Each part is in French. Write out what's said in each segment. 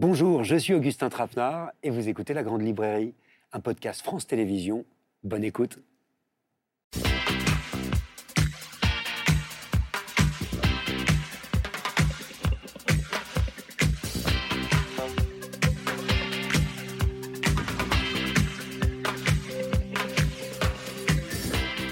Bonjour, je suis Augustin Trapenard et vous écoutez La Grande Librairie, un podcast France Télévisions. Bonne écoute.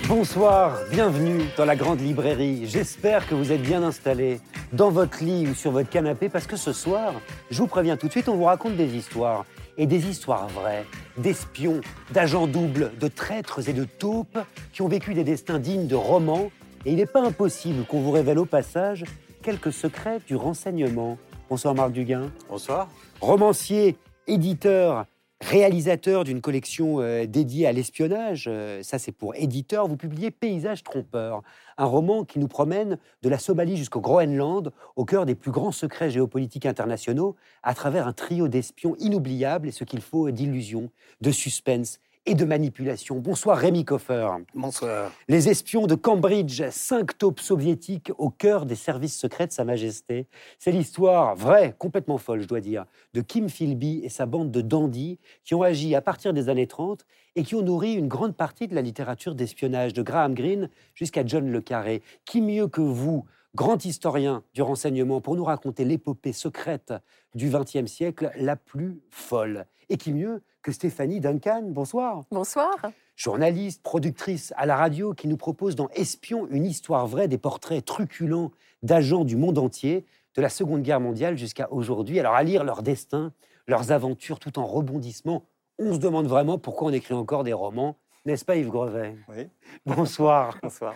Bonsoir, bienvenue dans la grande librairie. J'espère que vous êtes bien installés dans votre lit ou sur votre canapé parce que ce soir, je vous préviens tout de suite, on vous raconte des histoires. Et des histoires vraies, d'espions, d'agents doubles, de traîtres et de taupes qui ont vécu des destins dignes de romans. Et il n'est pas impossible qu'on vous révèle au passage quelques secrets du renseignement. Bonsoir Marc Duguin. Bonsoir. Romancier, éditeur, réalisateur d'une collection euh, dédiée à l'espionnage, euh, ça c'est pour éditeur, vous publiez Paysage trompeur, un roman qui nous promène de la Somalie jusqu'au Groenland, au cœur des plus grands secrets géopolitiques internationaux, à travers un trio d'espions inoubliables et ce qu'il faut d'illusions, de suspense et de manipulation. Bonsoir Rémi Koffer. Bonsoir. Les espions de Cambridge, cinq taupes soviétiques au cœur des services secrets de Sa Majesté. C'est l'histoire vraie, complètement folle, je dois dire, de Kim Philby et sa bande de dandys qui ont agi à partir des années 30 et qui ont nourri une grande partie de la littérature d'espionnage, de Graham Greene jusqu'à John Le Carré. Qui mieux que vous grand historien du renseignement, pour nous raconter l'épopée secrète du XXe siècle la plus folle? Et qui mieux que Stéphanie Duncan Bonsoir. Bonsoir. Journaliste, productrice à la radio, qui nous propose dans Espion une histoire vraie des portraits truculents d'agents du monde entier, de la Seconde Guerre mondiale jusqu'à aujourd'hui. Alors à lire leur destin, leurs aventures tout en rebondissement, on se demande vraiment pourquoi on écrit encore des romans, n'est-ce pas Yves Grevet? Oui. Bonsoir. Bonsoir.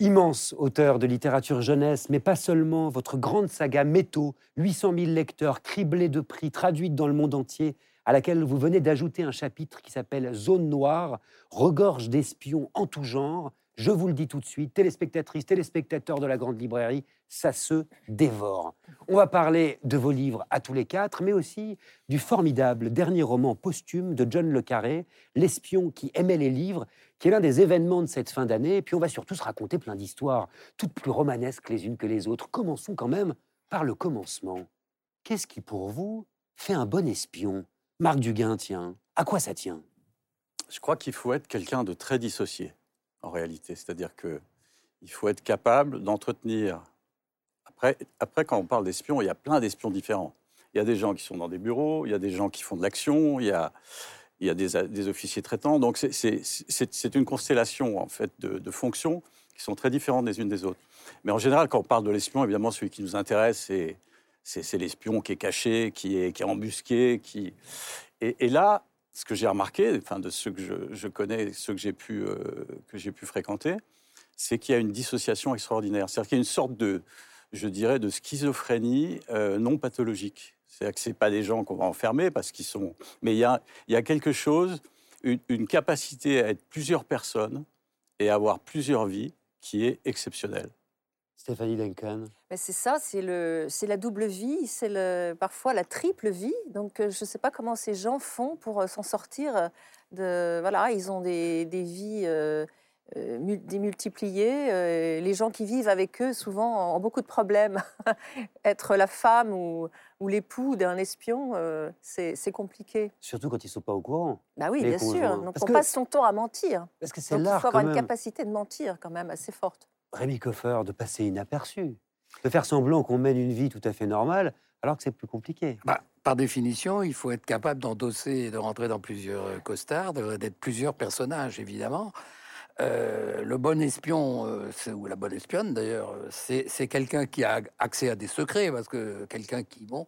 Immense auteur de littérature jeunesse, mais pas seulement, votre grande saga Métaux, 800 000 lecteurs, criblés de prix, traduite dans le monde entier, à laquelle vous venez d'ajouter un chapitre qui s'appelle Zone noire, regorge d'espions en tout genre. Je vous le dis tout de suite, téléspectatrices, téléspectateurs de la grande librairie, ça se dévore. On va parler de vos livres à tous les quatre, mais aussi du formidable dernier roman posthume de John Le Carré, L'espion qui aimait les livres, qui est l'un des événements de cette fin d'année. Et puis on va surtout se raconter plein d'histoires, toutes plus romanesques les unes que les autres. Commençons quand même par le commencement. Qu'est-ce qui, pour vous, fait un bon espion? Marc Duguin, tiens, à quoi ça tient? Je crois qu'il faut être quelqu'un de très dissocié, en réalité. C'est-à-dire que il faut être capable d'entretenir. Après, après, quand on parle d'espions, il y a plein d'espions différents. Il y a des gens qui sont dans des bureaux, il y a des gens qui font de l'action, il y a, il y a des, des officiers traitants. Donc c'est une constellation en fait de, de, fonctions qui sont très différentes les unes des autres. Mais en général, quand on parle de l'espion, évidemment, celui qui nous intéresse, c'est c'est l'espion qui est caché, qui est, qui est embusqué. Qui... Et, là, ce que j'ai remarqué, enfin, de ceux que je, je connais, ceux que j'ai pu, euh, j'ai pu fréquenter, c'est qu'il y a une dissociation extraordinaire. C'est-à-dire qu'il y a une sorte de, je dirais, de schizophrénie euh, non pathologique. C'est-à-dire que ce pas des gens qu'on va enfermer parce qu'ils sont... Mais il y a, il y a quelque chose, une, une capacité à être plusieurs personnes et à avoir plusieurs vies qui est exceptionnelle. Stéphanie Duncan C'est ça, c'est la double vie, c'est parfois la triple vie. Donc euh, je ne sais pas comment ces gens font pour euh, s'en sortir. De, voilà, ils ont des, des vies euh, euh, démultipliées. Euh, les gens qui vivent avec eux souvent ont beaucoup de problèmes. Être la femme ou, ou l'époux d'un espion, euh, c'est compliqué. Surtout quand ils ne sont pas au courant. Bah oui, bien sûr. Donc Parce on que... passe son temps à mentir. Parce que c'est là. Il faut avoir une capacité de mentir quand même assez forte. Rémi Coffer, de passer inaperçu, de faire semblant qu'on mène une vie tout à fait normale, alors que c'est plus compliqué. Bah, par définition, il faut être capable d'endosser et de rentrer dans plusieurs costards, d'être plusieurs personnages, évidemment. Euh, le bon espion, euh, ou la bonne espionne d'ailleurs, c'est quelqu'un qui a accès à des secrets, parce que quelqu'un qui, bon,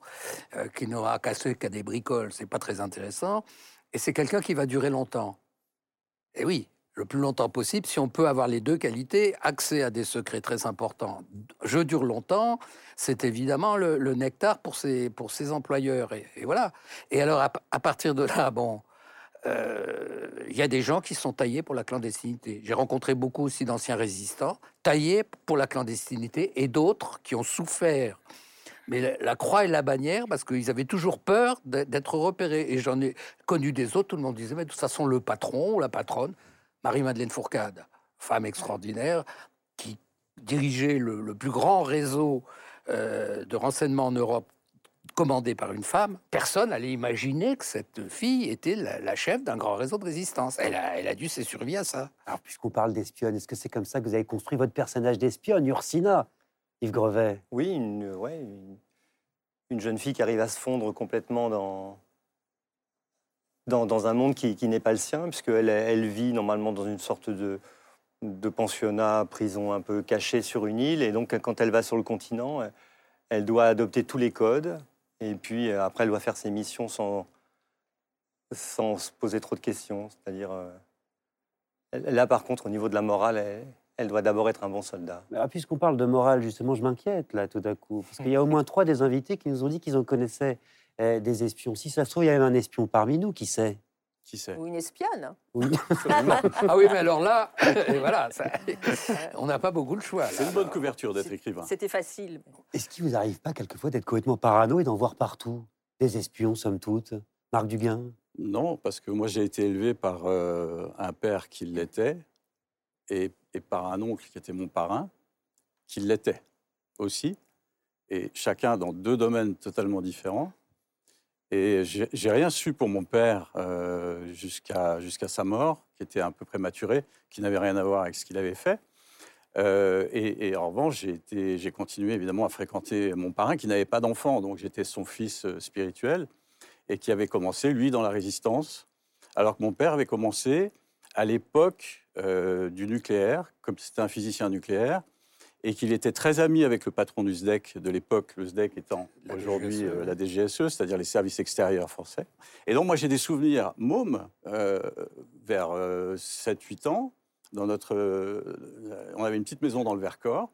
euh, qui n'aura accès qu'à des bricoles, c'est pas très intéressant. Et c'est quelqu'un qui va durer longtemps. Et oui, le plus longtemps possible, si on peut avoir les deux qualités, accès à des secrets très importants, je dure longtemps, c'est évidemment le, nectar pour ses, pour ses employeurs. Et, voilà. Et alors, à, partir de là, bon, il euh, y a des gens qui sont taillés pour la clandestinité. J'ai rencontré beaucoup aussi d'anciens résistants taillés pour la clandestinité et d'autres qui ont souffert. Mais la, la, croix et la bannière, parce qu'ils avaient toujours peur d'être repérés. Et j'en ai connu des autres, tout le monde disait, mais de toute façon, le patron ou la patronne, Marie-Madeleine Fourcade, femme extraordinaire, qui dirigeait le, le plus grand réseau euh, de renseignement en Europe commandé par une femme, personne n'allait imaginer que cette fille était la, chef d'un grand réseau de résistance. Elle a, elle a dû s'essurvivre à ça. Alors, puisqu'on parle d'espionne, est-ce que c'est comme ça que vous avez construit votre personnage d'espionne, Ursina, Yves Grevet? Oui, une, ouais, une, jeune fille qui arrive à se fondre complètement dans, dans, un monde qui, n'est pas le sien, puisqu'elle elle vit normalement dans une sorte de, pensionnat, prison un peu caché sur une île. Et donc, quand elle va sur le continent, elle doit adopter tous les codes. Et puis, après, elle doit faire ses missions sans, sans se poser trop de questions. C'est-à-dire, euh, là, par contre, au niveau de la morale, elle, doit d'abord être un bon soldat. Ah, Puisqu'on parle de morale, justement, je m'inquiète, là, tout à coup. Parce qu'il y a au moins trois des invités qui nous ont dit qu'ils en connaissaient eh, des espions. Si ça se trouve, il y a même un espion parmi nous, qui sait? Ou une espionne. Oui. ah oui, mais alors là, voilà, on n'a pas beaucoup le choix. C'est une bonne couverture d'être écrivain. C'était facile. Est-ce qu'il vous arrive pas quelquefois d'être complètement parano et d'en voir partout? Des espions, somme toute Marc Duguin? Non, parce que moi j'ai été élevé par euh, un père qui l'était et, et par un oncle qui était mon parrain qui l'était aussi. Et chacun dans deux domaines totalement différents. Et j'ai rien su pour mon père euh, jusqu'à sa mort, qui était un peu prématuré, qui n'avait rien à voir avec ce qu'il avait fait. Euh, et, en revanche, j'ai continué évidemment à fréquenter mon parrain qui n'avait pas d'enfant, donc j'étais son fils euh, spirituel et qui avait commencé, lui, dans la résistance, alors que mon père avait commencé à l'époque du nucléaire, comme c'était un physicien nucléaire, et qu'il était très ami avec le patron du SDEC de l'époque, le SDEC étant aujourd'hui euh, la DGSE, c'est-à-dire les services extérieurs français. Et donc moi j'ai des souvenirs mômes euh, vers 7-8 euh, ans. Dans notre, on avait une petite maison dans le Vercors,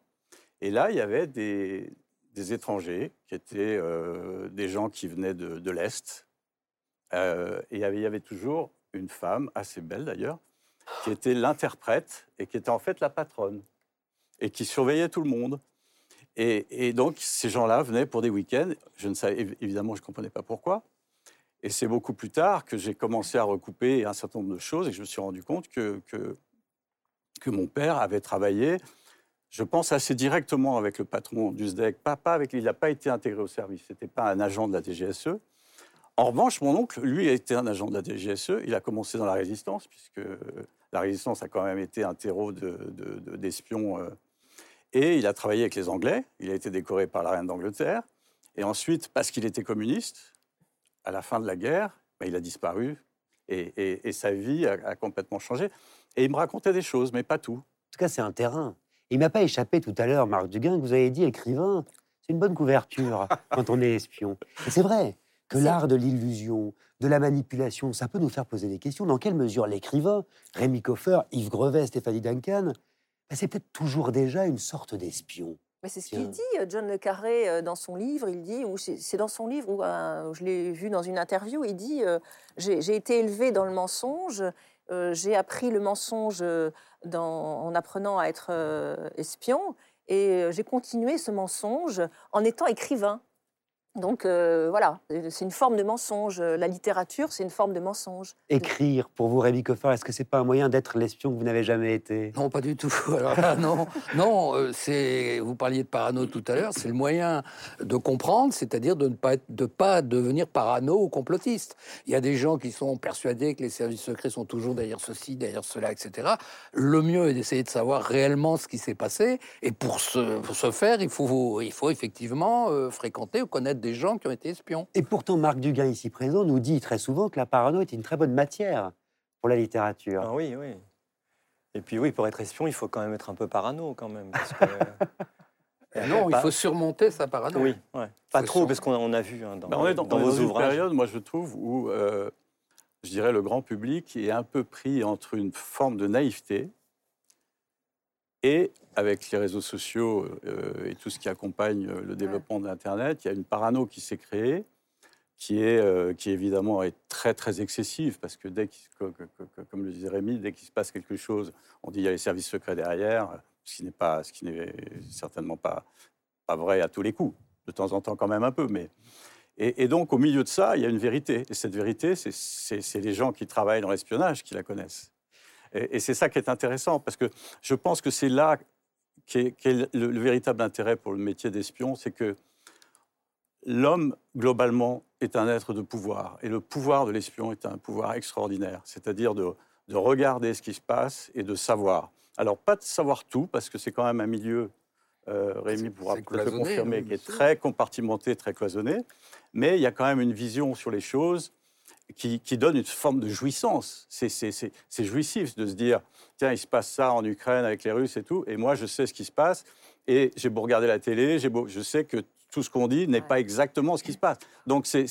et là il y avait des, des étrangers qui étaient des gens qui venaient de, de l'Est. et il y, avait, il y avait toujours une femme, assez belle d'ailleurs, qui était l'interprète et qui était en fait la patronne et qui surveillait tout le monde. Et, donc, ces gens-là venaient pour des week-ends. Je ne savais, évidemment, je ne comprenais pas pourquoi. Et c'est beaucoup plus tard que j'ai commencé à recouper un certain nombre de choses et que je me suis rendu compte que, que, mon père avait travaillé, je pense, assez directement avec le patron du SDEC. Pas, avec, il n'a pas été intégré au service, ce n'était pas un agent de la DGSE. En revanche, mon oncle, lui, a été un agent de la DGSE. Il a commencé dans la résistance, puisque la résistance a quand même été un terreau d'espions. De, euh, et il a travaillé avec les Anglais. Il a été décoré par la reine d'Angleterre. Et ensuite, parce qu'il était communiste, à la fin de la guerre, bah, il a disparu. Et, sa vie a, complètement changé. Et il me racontait des choses, mais pas tout. En tout cas, c'est un terrain. Il m'a pas échappé tout à l'heure, Marc Duguin, que vous avez dit écrivain. C'est une bonne couverture quand on est espion. Et c'est vrai que l'art de l'illusion, de la manipulation, ça peut nous faire poser des questions. Dans quelle mesure l'écrivain, Rémi Coffer, Yves Grevet, Stéphanie Duncan, bah, c'est peut-être toujours déjà une sorte d'espion. Mais c'est ce qu'il dit, euh, John Le Carré, euh, dans son livre. Il dit, ou c'est dans son livre, ou euh, je l'ai vu dans une interview, il dit J'ai été élevé dans le mensonge, j'ai appris le mensonge en apprenant à être espion, et j'ai continué ce mensonge en étant écrivain. Donc euh, voilà, c'est une forme de mensonge. La littérature, c'est une forme de mensonge. Écrire, pour vous, Rémi Coffer, est-ce que c'est pas un moyen d'être l'espion que vous n'avez jamais été? Non, pas du tout. Alors non, non. Euh, c'est. Vous parliez de parano tout à l'heure. C'est le moyen de comprendre, c'est-à-dire de ne pas être, de pas devenir parano ou complotiste. Il y a des gens qui sont persuadés que les services secrets sont toujours derrière ceci, derrière cela, etc. Le mieux est d'essayer de savoir réellement ce qui s'est passé. Et pour ce, ce faire, il faut, il faut effectivement euh, fréquenter ou connaître des gens qui ont été espions. Et pourtant, Marc Duguin, ici présent, nous dit très souvent que la parano est une très bonne matière pour la littérature. Ah oui, oui. Et puis oui, pour être espion, il faut quand même être un peu parano quand même. Non, il faut surmonter sa parano. Oui, pas trop, parce qu'on a vu hein, dans, ben, on est dans, vos une période, moi je trouve, où euh, je dirais le grand public est un peu pris entre une forme de naïveté et avec les réseaux sociaux euh, et tout ce qui accompagne euh, le développement de l'Internet, il y a une parano qui s'est créée, qui est, euh, qui évidemment est très très excessive, parce que dès comme le disait Rémi, dès qu'il se passe quelque chose, on dit qu'il y a les services secrets derrière, ce qui n'est pas, ce qui n'est certainement pas, pas vrai à tous les coups, de temps en temps quand même un peu, mais et, donc au milieu de ça, il y a une vérité, et cette vérité, c'est les gens qui travaillent dans l'espionnage qui la connaissent. Et, et c'est ça qui est intéressant, parce que je pense que c'est là qui est, le, véritable intérêt pour le métier d'espion, c'est que l'homme, globalement, est un être de pouvoir. Et le pouvoir de l'espion est un pouvoir extraordinaire, c'est-à-dire de, de regarder ce qui se passe et de savoir. Alors, pas de savoir tout, parce que c'est quand même un milieu, euh, Rémi pourra peut-être confirmer, qui est très compartimenté, très cloisonné. Mais il y a quand même une vision sur les choses qui, donne une forme de jouissance. C'est- jouissif de se dire, tiens, il se passe ça en Ukraine avec les Russes et tout, et moi, je sais ce qui se passe, et j'ai beau regarder la télé, beau, je sais que tout ce qu'on dit n'est Ouais. pas exactement ce qui se passe. Donc, c'est,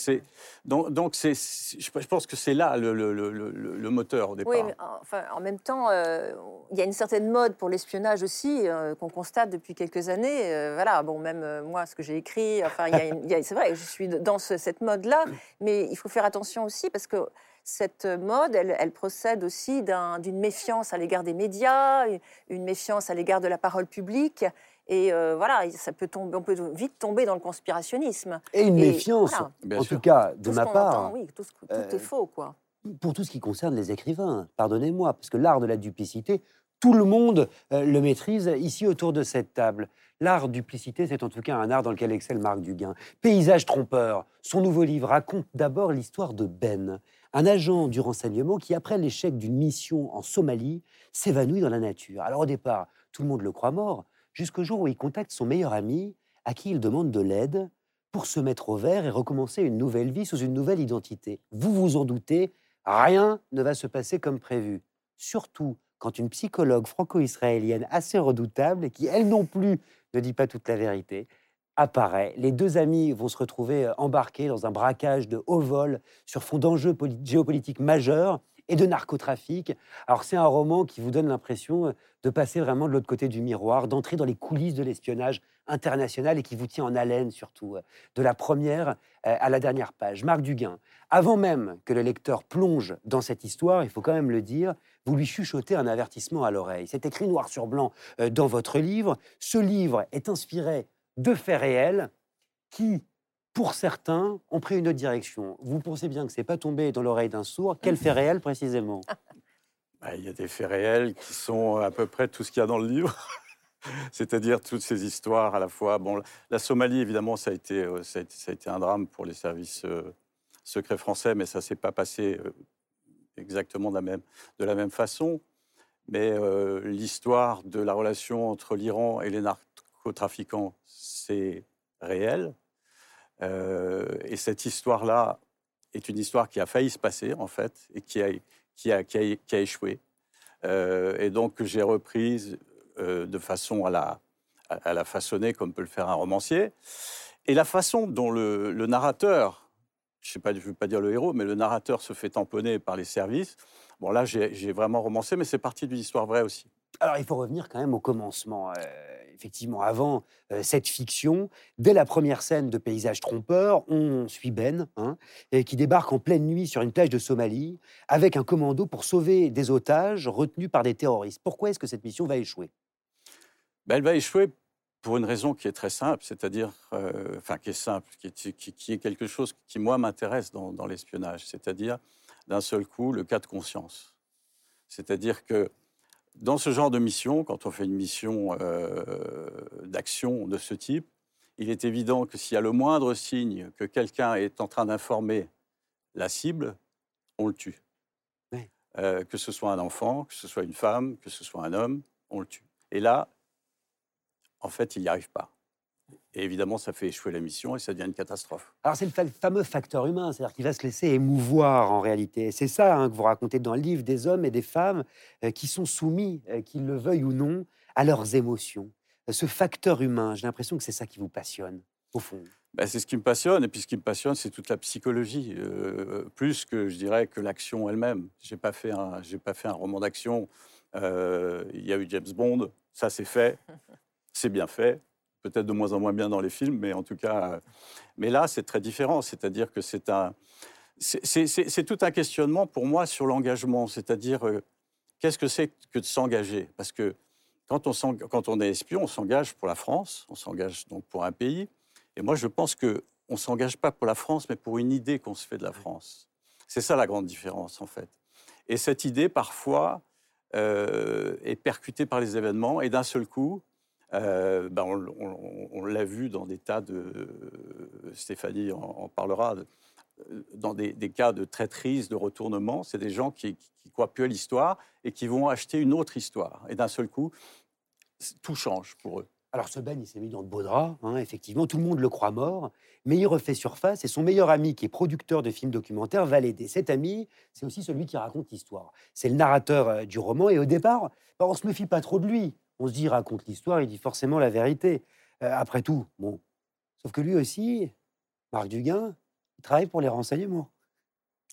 donc, donc c'est, je pense que c'est là le, le- le- moteur au départ. Oui, mais en- enfin, en même temps, euh, il y a une certaine mode pour l'espionnage aussi euh, qu'on constate depuis quelques années. Euh, voilà, bon, même moi, ce que j'ai écrit, enfin, c'est vrai, je suis dans ce- cette mode-là, mais il faut faire attention aussi parce que cette mode, elle, elle procède aussi d'un- d'une méfiance à l'égard des médias, une méfiance à l'égard de la parole publique. Et euh, voilà, ça peut tomber, on peut vite tomber dans le conspirationnisme. Et une Et méfiance, voilà. En sûr. tout cas de Tout ce ma part, entend, oui, tout, ce- tout euh, est faux, quoi. pour tout ce qui concerne les écrivains, pardonnez-moi, parce que l'art de la duplicité, tout le monde euh, le maîtrise ici autour de cette table. L'art duplicité, c'est en tout cas un art dans lequel excelle Marc Duguin. Paysage trompeur, son nouveau livre raconte d'abord l'histoire de Ben, un agent du renseignement qui, après l'échec d'une mission en Somalie, s'évanouit dans la nature. Alors au départ, tout le monde le croit mort, jusqu'au jour où il contacte son meilleur ami, à qui il demande de l'aide pour se mettre au vert et recommencer une nouvelle vie sous une nouvelle identité. Vous vous en doutez, rien ne va se passer comme prévu. Surtout quand une psychologue franco-israélienne assez redoutable, qui elle non plus ne dit pas toute la vérité, apparaît. Les deux amis vont se retrouver euh, embarqués dans un braquage de haut vol sur fond d'enjeux poli- géopolitiques majeurs et de narcotrafic. Alors c'est un roman qui vous donne l'impression euh, de passer vraiment de l'autre côté du miroir, d'entrer dans les coulisses de l'espionnage international et qui vous tient en haleine surtout, euh, de la première euh, à la dernière page. Marc Duguin, avant même que le lecteur plonge dans cette histoire, il faut quand même le dire, vous lui chuchotez un avertissement à l'oreille. C'est écrit noir sur blanc euh, dans votre livre. Ce livre est inspiré de faits réels qui, pour certains, ont pris une autre direction. Vous pensez bien que c'est pas tombé dans l'oreille d'un sourd. Quel fait réel précisément? Il y a des faits réels qui sont à peu près tout ce qu'il y a dans le livre. C'est-à-dire toutes ces histoires à la fois. Bon, la Somalie, évidemment, ça a été, euh, ça a été, un drame pour les services euh, secrets français, mais ça ne s'est pas passé euh, exactement de la même, de la même façon. Mais l'histoire de la relation entre l'Iran et les narcotrafiquants, c'est réel. Et cette histoire-là est une histoire qui a failli se passer, en fait, et qui a, qui a, qui a, échoué. Euh, et donc, j'ai reprise euh, de façon à la, à, la façonner comme peut le faire un romancier. Et la façon dont le, le narrateur, je ne veux pas dire le héros, mais le narrateur se fait tamponner par les services, bon là, j'ai vraiment romancé, mais c'est parti d'une histoire vraie aussi. Alors, il faut revenir quand même au commencement. Euh, effectivement, avant euh, cette fiction, dès la première scène de Paysage trompeur, on suit Ben, hein, qui débarque en pleine nuit sur une plage de Somalie avec un commando pour sauver des otages retenus par des terroristes. Pourquoi est-ce que cette mission va échouer? Ben, elle va échouer pour une raison qui est très simple, c'est-à-dire, euh, enfin, qui est simple, qui est, qui- qui est quelque chose qui, moi, m'intéresse dans, dans l'espionnage, c'est-à-dire, d'un seul coup, le cas de conscience. C'est-à-dire que dans ce genre de mission, quand on fait une mission euh, d'action de ce type, il est évident que s'il y a le moindre signe que quelqu'un est en train d'informer la cible, on le tue. Oui. Euh, que ce soit un enfant, que ce soit une femme, que ce soit un homme, on le tue. Et là, en fait, il n'y arrive pas. Et évidemment, ça fait échouer la mission et ça devient une catastrophe. Alors, c'est le fa- fameux facteur humain, c'est-à-dire qu'il va se laisser émouvoir en réalité. C'est ça hein, que vous racontez dans le livre, des hommes et des femmes euh, qui sont soumis, euh, qu'ils le veuillent ou non, à leurs émotions. Euh, Ce facteur humain, j'ai l'impression que c'est ça qui vous passionne, au fond. Ben, c'est ce qui me passionne. Et puis ce qui me passionne, c'est toute la psychologie, euh, plus que je dirais que l'action elle-même. J'ai pas fait un, j'ai pas fait un roman d'action. Euh, Il y a eu James Bond, ça c'est fait, c'est bien fait. Peut-être de moins en moins bien dans les films, mais en tout cas. euh, mais là, c'est très différent. C'est-à-dire que c'est un, c'est- tout un questionnement pour moi sur l'engagement. C'est-à-dire euh, qu'est-ce que c'est que de s'engager? Parce que quand on, quand on est espion, on s'engage pour la France, on s'engage donc pour un pays. Et moi, je pense qu'on ne s'engage pas pour la France, mais pour une idée qu'on se fait de la France. C'est ça la grande différence, en fait. Et cette idée, parfois, euh, est percutée par les événements, et d'un seul coup, Euh, ben, on, l'a vu dans des tas de. Stéphanie en, parlera. dans des, cas de traîtrise, de retournement, c'est des gens qui, qui croient plus à l'histoire et qui vont acheter une autre histoire. Et d'un seul coup, tout change pour eux. Alors ce Ben, il s'est mis dans de beaux draps, hein, effectivement, tout le monde le croit mort, mais il refait surface et son meilleur ami, qui est producteur de films documentaires, va l'aider. Cet ami, c'est aussi celui qui raconte l'histoire. C'est le narrateur euh, du roman et au départ, bah, on se méfie pas trop de lui. On se dit, raconte l'histoire, il dit forcément la vérité. Euh, après tout, bon. Sauf que lui aussi, Marc Duguin, il travaille pour les renseignements.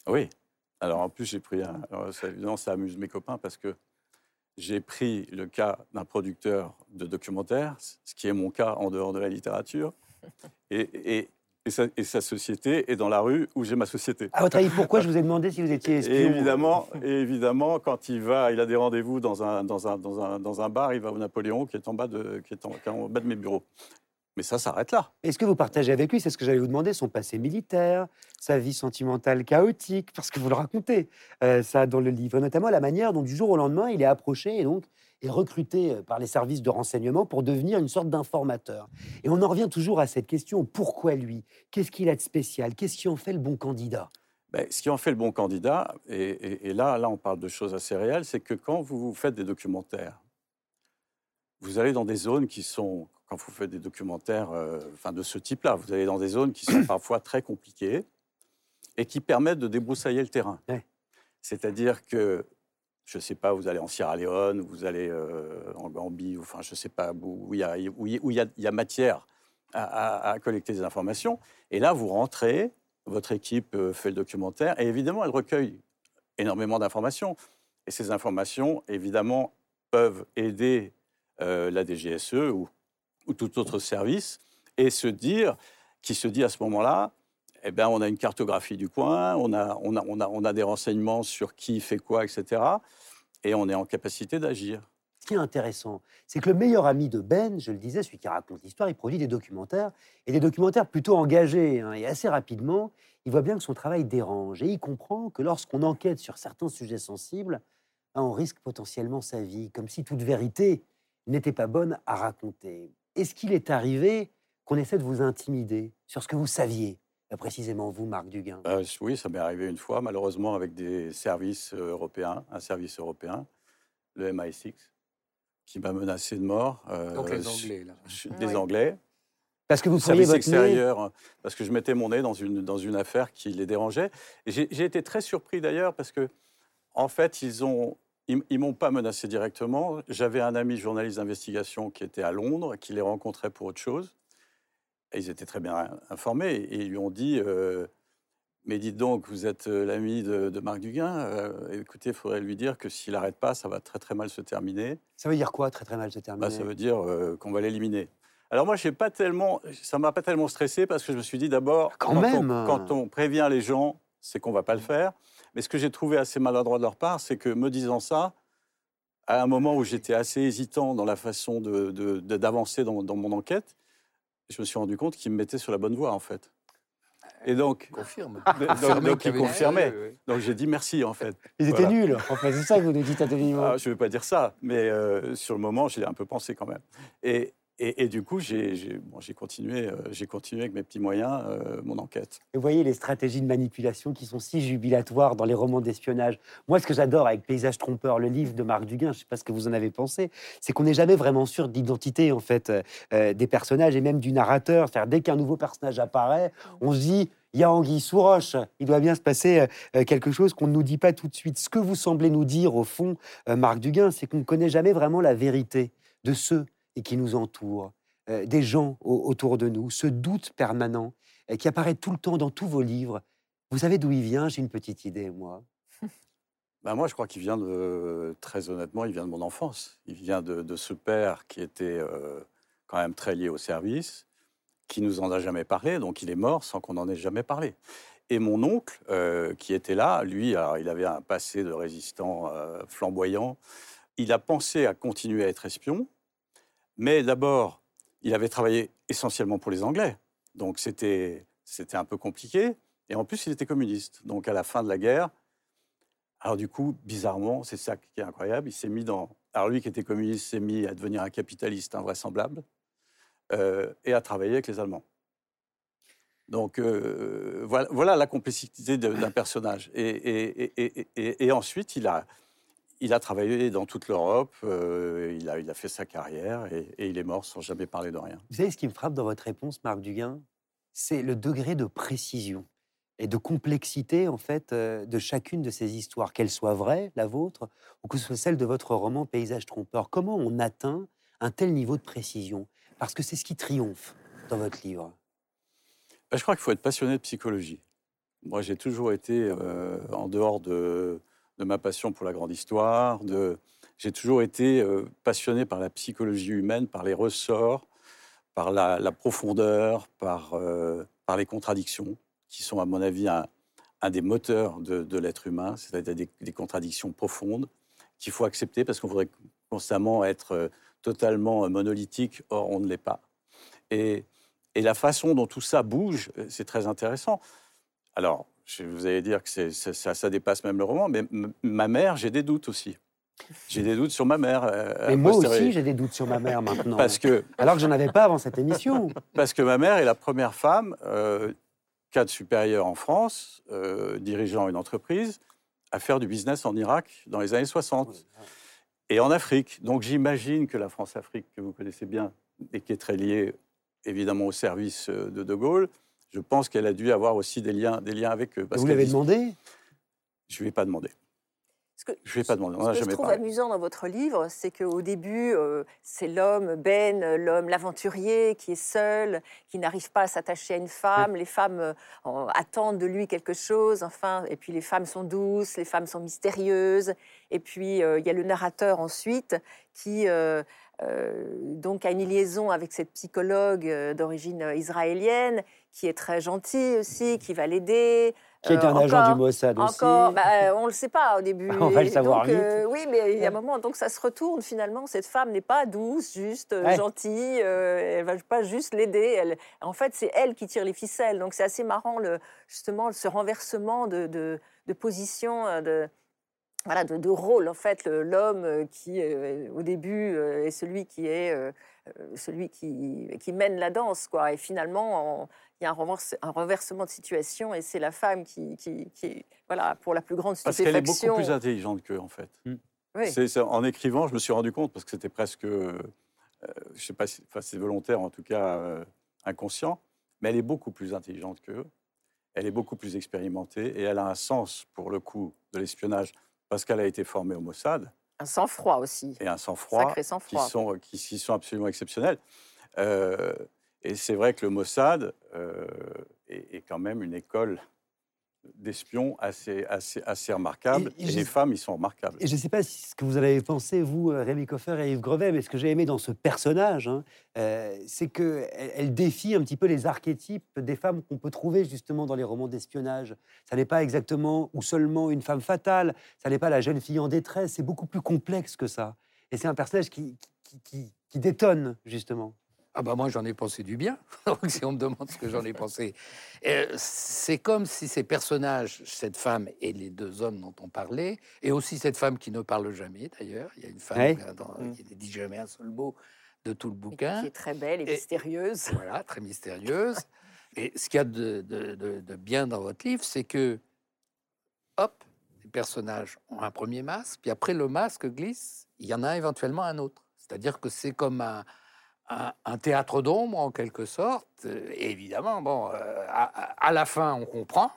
Oui. Alors en plus, j'ai pris un. alors, ça, évidemment, ça amuse mes copains parce que j'ai pris le cas d'un producteur de documentaires, ce qui est mon cas en dehors de la littérature, et, et sa, et sa société est dans la rue où j'ai ma société. À votre avis, pourquoi je vous ai demandé si vous étiez espion Et évidemment, et évidemment, quand il va, il a des rendez-vous dans un, dans, un, dans, un, dans un bar, il va au Napoléon qui est en bas de, qui est en, qui est en bas de mes bureaux. Mais ça s'arrête là. Est-ce que vous partagez avec lui, c'est ce que j'allais vous demander, son passé militaire, sa vie sentimentale chaotique, parce que vous le racontez, euh, ça dans le livre, et notamment la manière dont du jour au lendemain il est approché et donc est recruté euh, par les services de renseignement pour devenir une sorte d'informateur. Et on en revient toujours à cette question, pourquoi lui? Qu'est-ce qu'il a de spécial? Qu'est-ce qui en fait le bon candidat? Ben, ce qui en fait le bon candidat, et, et- et là, là, on parle de choses assez réelles, c'est que quand vous faites des documentaires, vous allez dans des zones qui sont, quand vous faites des documentaires euh, enfin, de ce type-là, vous allez dans des zones qui sont parfois très compliquées et qui permettent de débroussailler le terrain. Ouais. C'est-à-dire que, je ne sais pas, vous allez en Sierra Leone, vous allez euh, en Gambie, enfin, je ne sais pas, où il y a, y a- matière à, collecter des informations. Et là, vous rentrez, votre équipe euh, fait le documentaire, et évidemment, elle recueille énormément d'informations. Et ces informations, évidemment, peuvent aider euh, la DGSE ou tout autre service, et se dire, qui se dit à ce moment-là, eh ben, on a une cartographie du coin, on a, on, a, on, a, on a des renseignements sur qui fait quoi, etc. Et on est en capacité d'agir. Ce qui est intéressant, c'est que le meilleur ami de Ben, je le disais, celui qui raconte l'histoire, il produit des documentaires, et des documentaires plutôt engagés. hein, et assez rapidement, il voit bien que son travail dérange. Et il comprend que lorsqu'on enquête sur certains sujets sensibles, hein, on risque potentiellement sa vie, comme si toute vérité n'était pas bonne à raconter. Est-ce qu'il est arrivé qu'on essaie de vous intimider sur ce que vous saviez? Précisément vous, Marc Duguin. Euh, oui, ça m'est arrivé une fois, malheureusement, avec des services euh, européens, un service européen, le MI6, qui m'a menacé de mort. euh, Donc les Anglais, là. Oui. Des Anglais. Parce que vous pourriez service votre nez... extérieur, euh, parce que je mettais mon nez dans une, dans une affaire qui les dérangeait. J'ai été très surpris d'ailleurs, parce que, en fait, ils ont. Ils ne m'ont pas menacé directement. J'avais un ami journaliste d'investigation qui était à Londres, qui les rencontrait pour autre chose. Et ils étaient très bien informés. Et ils lui ont dit euh, Mais dites donc, vous êtes euh, l'ami de, de Marc Duguin. euh, écoutez, il faudrait lui dire que s'il n'arrête pas, ça va très très mal se terminer. Ça veut dire quoi, très très mal se terminer? Bah, ça veut dire euh, qu'on va l'éliminer. Alors moi, pas tellement, ça m'a pas tellement stressé parce que je me suis dit d'abord, Quand on- même. quand on prévient les gens, c'est qu'on va pas le faire. Mais ce que j'ai trouvé assez maladroit de leur part, c'est que me disant ça, à un moment où j'étais assez hésitant dans la façon de- de- de- d'avancer dans, dans mon enquête, je me suis rendu compte qu'ils me mettaient sur la bonne voie en fait. Et donc, Confirme. donc, donc qu'il. Oui, oui. Donc j'ai dit merci en fait. Ils étaient Voilà. nuls. Enfin, c'est ça que vous nous dites à demi-mot. Ah, je ne veux pas dire ça, mais euh, sur le moment, j'ai un peu pensé quand même. Et, et, du coup, euh, j'ai continué avec mes petits moyens euh, mon enquête. Et vous voyez les stratégies de manipulation qui sont si jubilatoires dans les romans d'espionnage. Moi, ce que j'adore avec Paysage trompeur, le livre de Marc Duguin, je ne sais pas ce que vous en avez pensé, c'est qu'on n'est jamais vraiment sûr de l'identité en fait euh, des personnages et même du narrateur. C'est-à-dire dès qu'un nouveau personnage apparaît, on se dit il y a Anguille sous roche. Il doit bien se passer quelque chose qu'on ne nous dit pas tout de suite. Ce que vous semblez nous dire au fond, Marc Duguin, c'est qu'on ne connaît jamais vraiment la vérité de ceux et qui nous entourent, euh, des gens au- autour de nous, ce doute permanent euh, qui apparaît tout le temps dans tous vos livres. Vous savez d'où il vient? J'ai une petite idée, moi. Ben moi, je crois qu'il vient de, très honnêtement, il vient de mon enfance. Il vient de, ce père qui était euh, quand même très lié au service, qui nous en a jamais parlé, donc il est mort sans qu'on en ait jamais parlé. Et mon oncle, euh, qui était là, lui, alors, il avait un passé de résistant flamboyant. Il a pensé à continuer à être espion, mais d'abord, il avait travaillé essentiellement pour les Anglais, donc c'était un peu compliqué. Et en plus, il était communiste. Donc à la fin de la guerre, alors du coup, bizarrement, c'est ça qui est incroyable, il s'est mis dans, Alors lui qui était communiste s'est mis à devenir un capitaliste invraisemblable euh, et à travailler avec les Allemands. Donc euh, voilà, la complexité d'un personnage. Et, ensuite, il a, il a travaillé dans toute l'Europe, euh, il, a, il a fait sa carrière et, il est mort sans jamais parler de rien. Vous savez ce qui me frappe dans votre réponse, Marc Duguin C'est le degré de précision et de complexité en fait euh, de chacune de ces histoires, qu'elles soient vraies, la vôtre, ou que ce soit celle de votre roman Paysage trompeur. Comment on atteint un tel niveau de précision? Parce que c'est ce qui triomphe dans votre livre. Ben, je crois qu'il faut être passionné de psychologie. Moi, j'ai toujours été euh, en dehors de, de, ma passion pour la grande histoire. J'ai toujours été euh, passionné par la psychologie humaine, par les ressorts, par la, profondeur, par, par les contradictions qui sont, à mon avis, un, des moteurs de, l'être humain, c'est-à-dire des, contradictions profondes qu'il faut accepter parce qu'on voudrait constamment être euh, totalement monolithique, or on ne l'est pas. Et, la façon dont tout ça bouge, euh, c'est très intéressant. Alors, vous allez dire que ça, ça, dépasse même le roman, mais ma mère, j'ai des doutes aussi. J'ai des doutes sur ma mère. Euh, Et moi aussi, j'ai des doutes sur ma mère maintenant. Parce que, Alors que j'en avais pas avant cette émission. Parce que ma mère est la première femme cadre supérieur en France, euh, dirigeant une entreprise, à faire du business en Irak dans les années 60 et en Afrique. Donc j'imagine que la France-Afrique, que vous connaissez bien et qui est très liée évidemment au service euh, de De Gaulle, je pense qu'elle a dû avoir aussi des liens, des liens avec eux. vous l'avez demandé? Je ne lui ai pas demandé. Ce que, je vais pas demander. Ce que je trouve amusant dans votre livre, c'est qu'au début, euh, c'est l'homme, Ben, l'homme, l'aventurier, qui est seul, qui n'arrive pas à s'attacher à une femme. Les femmes euh, attendent de lui quelque chose. Enfin, et puis les femmes sont douces, les femmes sont mystérieuses. Et puis euh, il y a le narrateur ensuite qui donc a une liaison avec cette psychologue d'origine israélienne, qui est très gentille aussi, qui va l'aider. Qui est un euh, agent du Mossad aussi. Encore, bah, euh, on ne le sait pas au début. on va le savoir donc, euh, oui, mais il y a un moment, donc ça se retourne finalement. Cette femme n'est pas douce, juste gentille. elle va pas juste l'aider. Elle, en fait, c'est elle qui tire les ficelles. Donc c'est assez marrant, le, justement, ce renversement de, de, de position, de, voilà, de, de, rôle. En fait, l'homme qui, au début, est celui qui est celui qui, qui, mène la danse, quoi. Et finalement, il y a un, renversement de situation et c'est la femme qui, qui, voilà, pour la plus grande stupéfaction. Parce qu'elle est beaucoup plus intelligente qu'eux, en fait. Mm. en écrivant, je me suis rendu compte, parce que c'était presque, euh, je sais pas si c'est volontaire, en tout cas euh, inconscient, mais elle est beaucoup plus intelligente qu'eux. Elle est beaucoup plus expérimentée et elle a un sens, pour le coup, de l'espionnage, parce qu'elle a été formée au Mossad. Un sang-froid aussi. Et un sang-froid. Qui sont, qui, qui, sont absolument exceptionnels. Euh, et c'est vrai que le Mossad euh, est, quand même une école d'espions assez, assez, assez remarquable. Et, les femmes, ils sont remarquables. Et je ne sais pas ce que vous avez pensé, vous, euh, Rémi Coffer et Yves Grevet, mais ce que j'ai aimé dans ce personnage, hein, euh, c'est qu'elle elle défie un petit peu les archétypes des femmes qu'on peut trouver justement dans les romans d'espionnage. Ça n'est pas exactement ou seulement une femme fatale, ça n'est pas la jeune fille en détresse, c'est beaucoup plus complexe que ça. Et c'est un personnage qui, qui, qui détonne, justement. Ah bah moi j'en ai pensé du bien. Donc si on me demande ce que j'en ai pensé, euh, c'est comme si ces personnages, cette femme et les deux hommes dont on parlait, et aussi cette femme qui ne parle jamais d'ailleurs. Il y a une femme mm. qui ne dit jamais un seul mot de tout le bouquin. qui est très belle et, mystérieuse. Voilà, très mystérieuse. et ce qu'il y a de, de, de bien dans votre livre, c'est que, hop, les personnages ont un premier masque, puis après le masque glisse, il y en a éventuellement un autre. C'est-à-dire que c'est comme un, un, théâtre d'ombre en quelque sorte. Et évidemment, bon, euh, à, la fin, on comprend.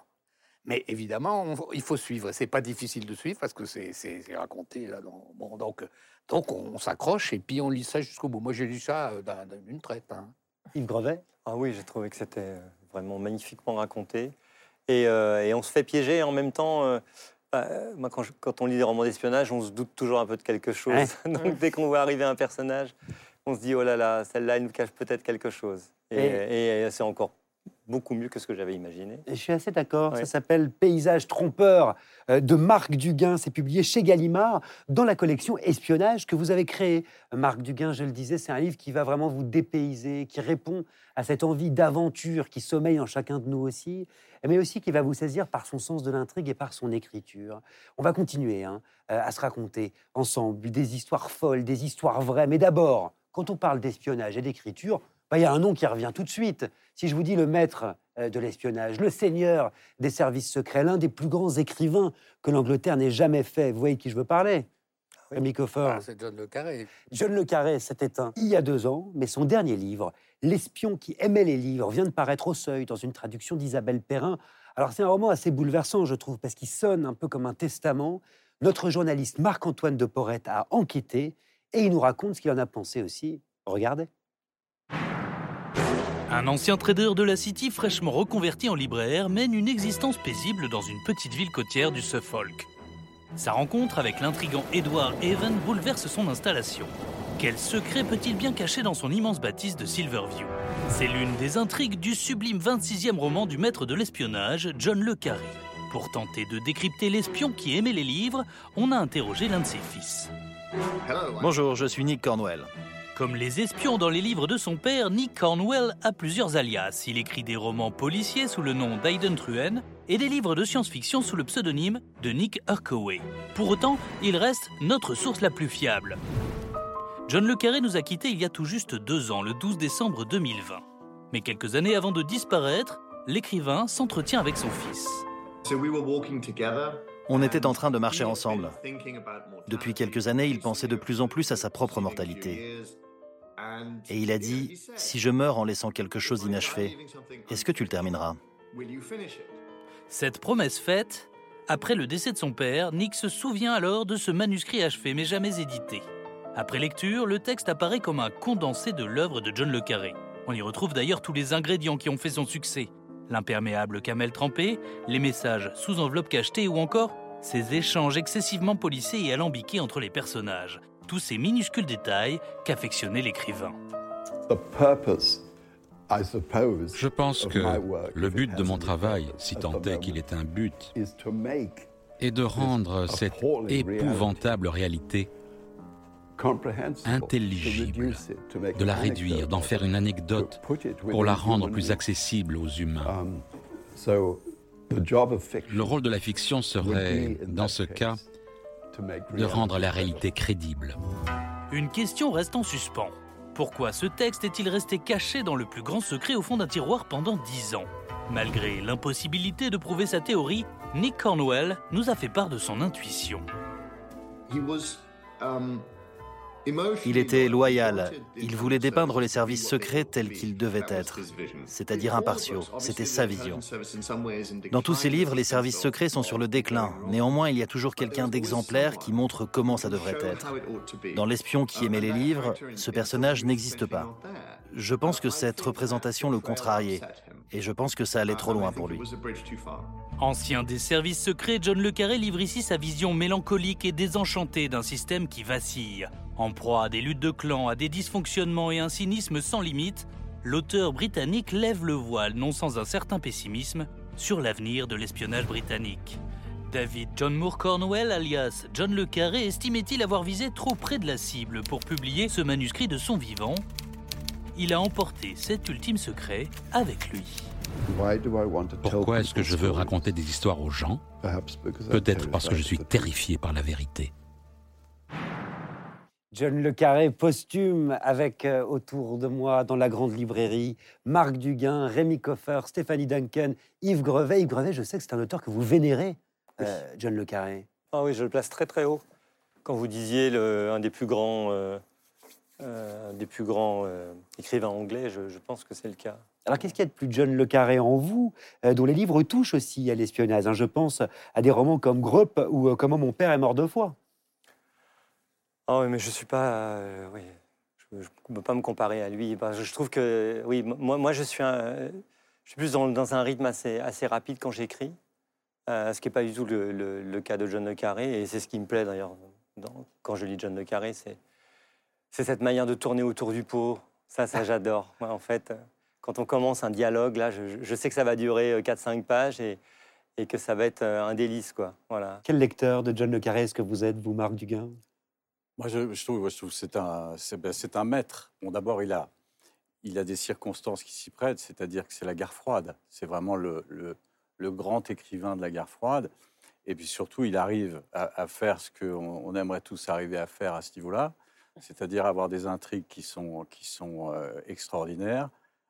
Mais évidemment, il faut suivre. C'est pas difficile de suivre parce que c'est raconté là. bon, donc, donc on, s'accroche et puis on lit ça jusqu'au bout. Moi, j'ai lu ça euh, d'une traite. Hein. Yves Grevet? Ah oui, j'ai trouvé que c'était euh, vraiment magnifiquement raconté. Et, et, on se fait piéger en même temps. Bah, moi, quand, quand, on lit des romans d'espionnage, on se doute toujours un peu de quelque chose. Donc, dès qu'on voit arriver un personnage, on se dit, oh là là, celle-là, elle nous cache peut-être quelque chose. Et, c'est encore beaucoup mieux que ce que j'avais imaginé. Je suis assez d'accord. Ouais. Ça s'appelle Paysage trompeur euh, de Marc Duguin. C'est publié chez Gallimard dans la collection Espionnage que vous avez créée. Marc Duguin, je le disais, c'est un livre qui va vraiment vous dépayser, qui répond à cette envie d'aventure qui sommeille en chacun de nous aussi, mais aussi qui va vous saisir par son sens de l'intrigue et par son écriture. On va continuer hein, euh, à se raconter ensemble des histoires folles, des histoires vraies. Mais d'abord, quand on parle d'espionnage et d'écriture, bah, il y a un nom qui revient tout de suite. Si je vous dis le maître euh, de l'espionnage, le seigneur des services secrets, l'un des plus grands écrivains que l'Angleterre n'ait jamais fait, vous voyez qui je veux parler? Oui. Rémi Coffer. Ah, c'est John Le Carré. John Le Carré s'est éteint il y a deux ans, mais son dernier livre, L'espion qui aimait les livres, vient de paraître au seuil dans une traduction d'Isabelle Perrin. Alors c'est un roman assez bouleversant, je trouve, parce qu'il sonne un peu comme un testament. Notre journaliste Marc-Antoine de Porrette a enquêté et il nous raconte ce qu'il en a pensé aussi. Regardez. Un ancien trader de la City fraîchement reconverti en libraire mène une existence paisible dans une petite ville côtière du Suffolk. Sa rencontre avec l'intrigant Edward Haven bouleverse son installation. Quel secret peut-il bien cacher dans son immense bâtisse de Silverview? C'est l'une des intrigues du sublime 26e roman du maître de l'espionnage, John Le Carré. Pour tenter de décrypter l'espion qui aimait les livres, on a interrogé l'un de ses fils. Bonjour, je suis Nick Cornwell. Comme les espions dans les livres de son père, Nick Cornwell a plusieurs alias. Il écrit des romans policiers sous le nom d'Aiden Truen et des livres de science-fiction sous le pseudonyme de Nick Urkoway. Pour autant, il reste notre source la plus fiable. John Le Carré nous a quittés il y a tout juste deux ans, le 12 décembre 2020. Mais quelques années avant de disparaître, l'écrivain s'entretient avec son fils. On était en train de marcher ensemble. Depuis quelques années, il pensait de plus en plus à sa propre mortalité. Et il a dit, si je meurs en laissant quelque chose inachevé, est-ce que tu le termineras? Cette promesse faite, après le décès de son père, Nick se souvient alors de ce manuscrit achevé mais jamais édité. Après lecture, le texte apparaît comme un condensé de l'œuvre de John Le Carré. On y retrouve d'ailleurs tous les ingrédients qui ont fait son succès. L'imperméable camel trempé, les messages sous enveloppe cachetée ou encore ces échanges excessivement polissés et alambiqués entre les personnages. Tous ces minuscules détails qu'affectionnait l'écrivain. Je pense que le but de mon travail, si tant est qu'il ait un but, est de rendre cette épouvantable réalité intelligible, de la réduire, d'en faire une anecdote pour la rendre plus accessible aux humains. Le rôle de la fiction serait, dans ce cas, de rendre la réalité crédible. Une question reste en suspens. Pourquoi ce texte est-il resté caché dans le plus grand secret au fond d'un tiroir pendant dix ans? Malgré l'impossibilité de prouver sa théorie, Nick Cornwell nous a fait part de son intuition. Il était loyal. Il voulait dépeindre les services secrets tels qu'ils devaient être, c'est-à-dire impartiaux. C'était sa vision. Dans tous ses livres, les services secrets sont sur le déclin. Néanmoins, il y a toujours quelqu'un d'exemplaire qui montre comment ça devrait être. Dans L'espion qui aimait les livres, ce personnage n'existe pas. Je pense que cette représentation le contrariait, et je pense que ça allait trop loin pour lui. Ancien des services secrets, John Le Carré livre ici sa vision mélancolique et désenchantée d'un système qui vacille. En proie à des luttes de clans, à des dysfonctionnements et un cynisme sans limite, l'auteur britannique lève le voile, non sans un certain pessimisme, sur l'avenir de l'espionnage britannique. David John Moore Cornwell, alias John Le Carré, estimait-il avoir visé trop près de la cible pour publier ce manuscrit de son vivant Il a emporté cet ultime secret avec lui. Pourquoi est-ce que je veux raconter des histoires aux gens? Peut-être parce que je suis terrifié par la vérité. John Le Carré posthume avec euh, autour de moi dans la grande librairie Marc Duguin, Rémi Coffer, Stéphanie Duncan, Yves Grevet. Yves Grevet, je sais que c'est un auteur que vous vénérez, euh, John Le Carré. Ah oui, je le place très très haut. Quand vous disiez le, un des plus grands, euh, euh, des plus grands euh, écrivains anglais, je, je pense que c'est le cas. Alors qu'est-ce qu'il y a de plus John Le Carré en vous, euh, dont les livres touchent aussi à l'espionnage hein? Je pense à des romans comme Grupp ou Comment mon père est mort deux fois. Ah oui, mais je suis pas. oui, je ne peux pas me comparer à lui. Bah, je, je trouve que, oui, moi, moi je, suis un- je suis plus dans, dans un rythme assez, assez rapide quand j'écris, ce qui n'est pas du tout le, le- le cas de John Le Carré. Et c'est ce qui me plaît d'ailleurs quand je lis John Le Carré, c'est c'est cette manière de tourner autour du pot. Ça, ça j'adore. Moi, en fait, euh, quand on commence un dialogue, là, je, sais que ça va durer 4-5 pages et, et, que ça va être un délice. Quoi. Voilà. Quel lecteur de John Le Carré est-ce que vous êtes, vous, Marc Duguin? Moi, je, trouve, je trouve que c'est un, ben, c'est, un maître. Bon, d'abord, il a, il a des circonstances qui s'y prêtent, c'est-à-dire que c'est la guerre froide. C'est vraiment le, le, le, grand écrivain de la guerre froide. Et puis surtout, il arrive à, faire ce qu'on on aimerait tous arriver à faire à ce niveau-là, c'est-à-dire avoir des intrigues qui sont, euh, extraordinaires,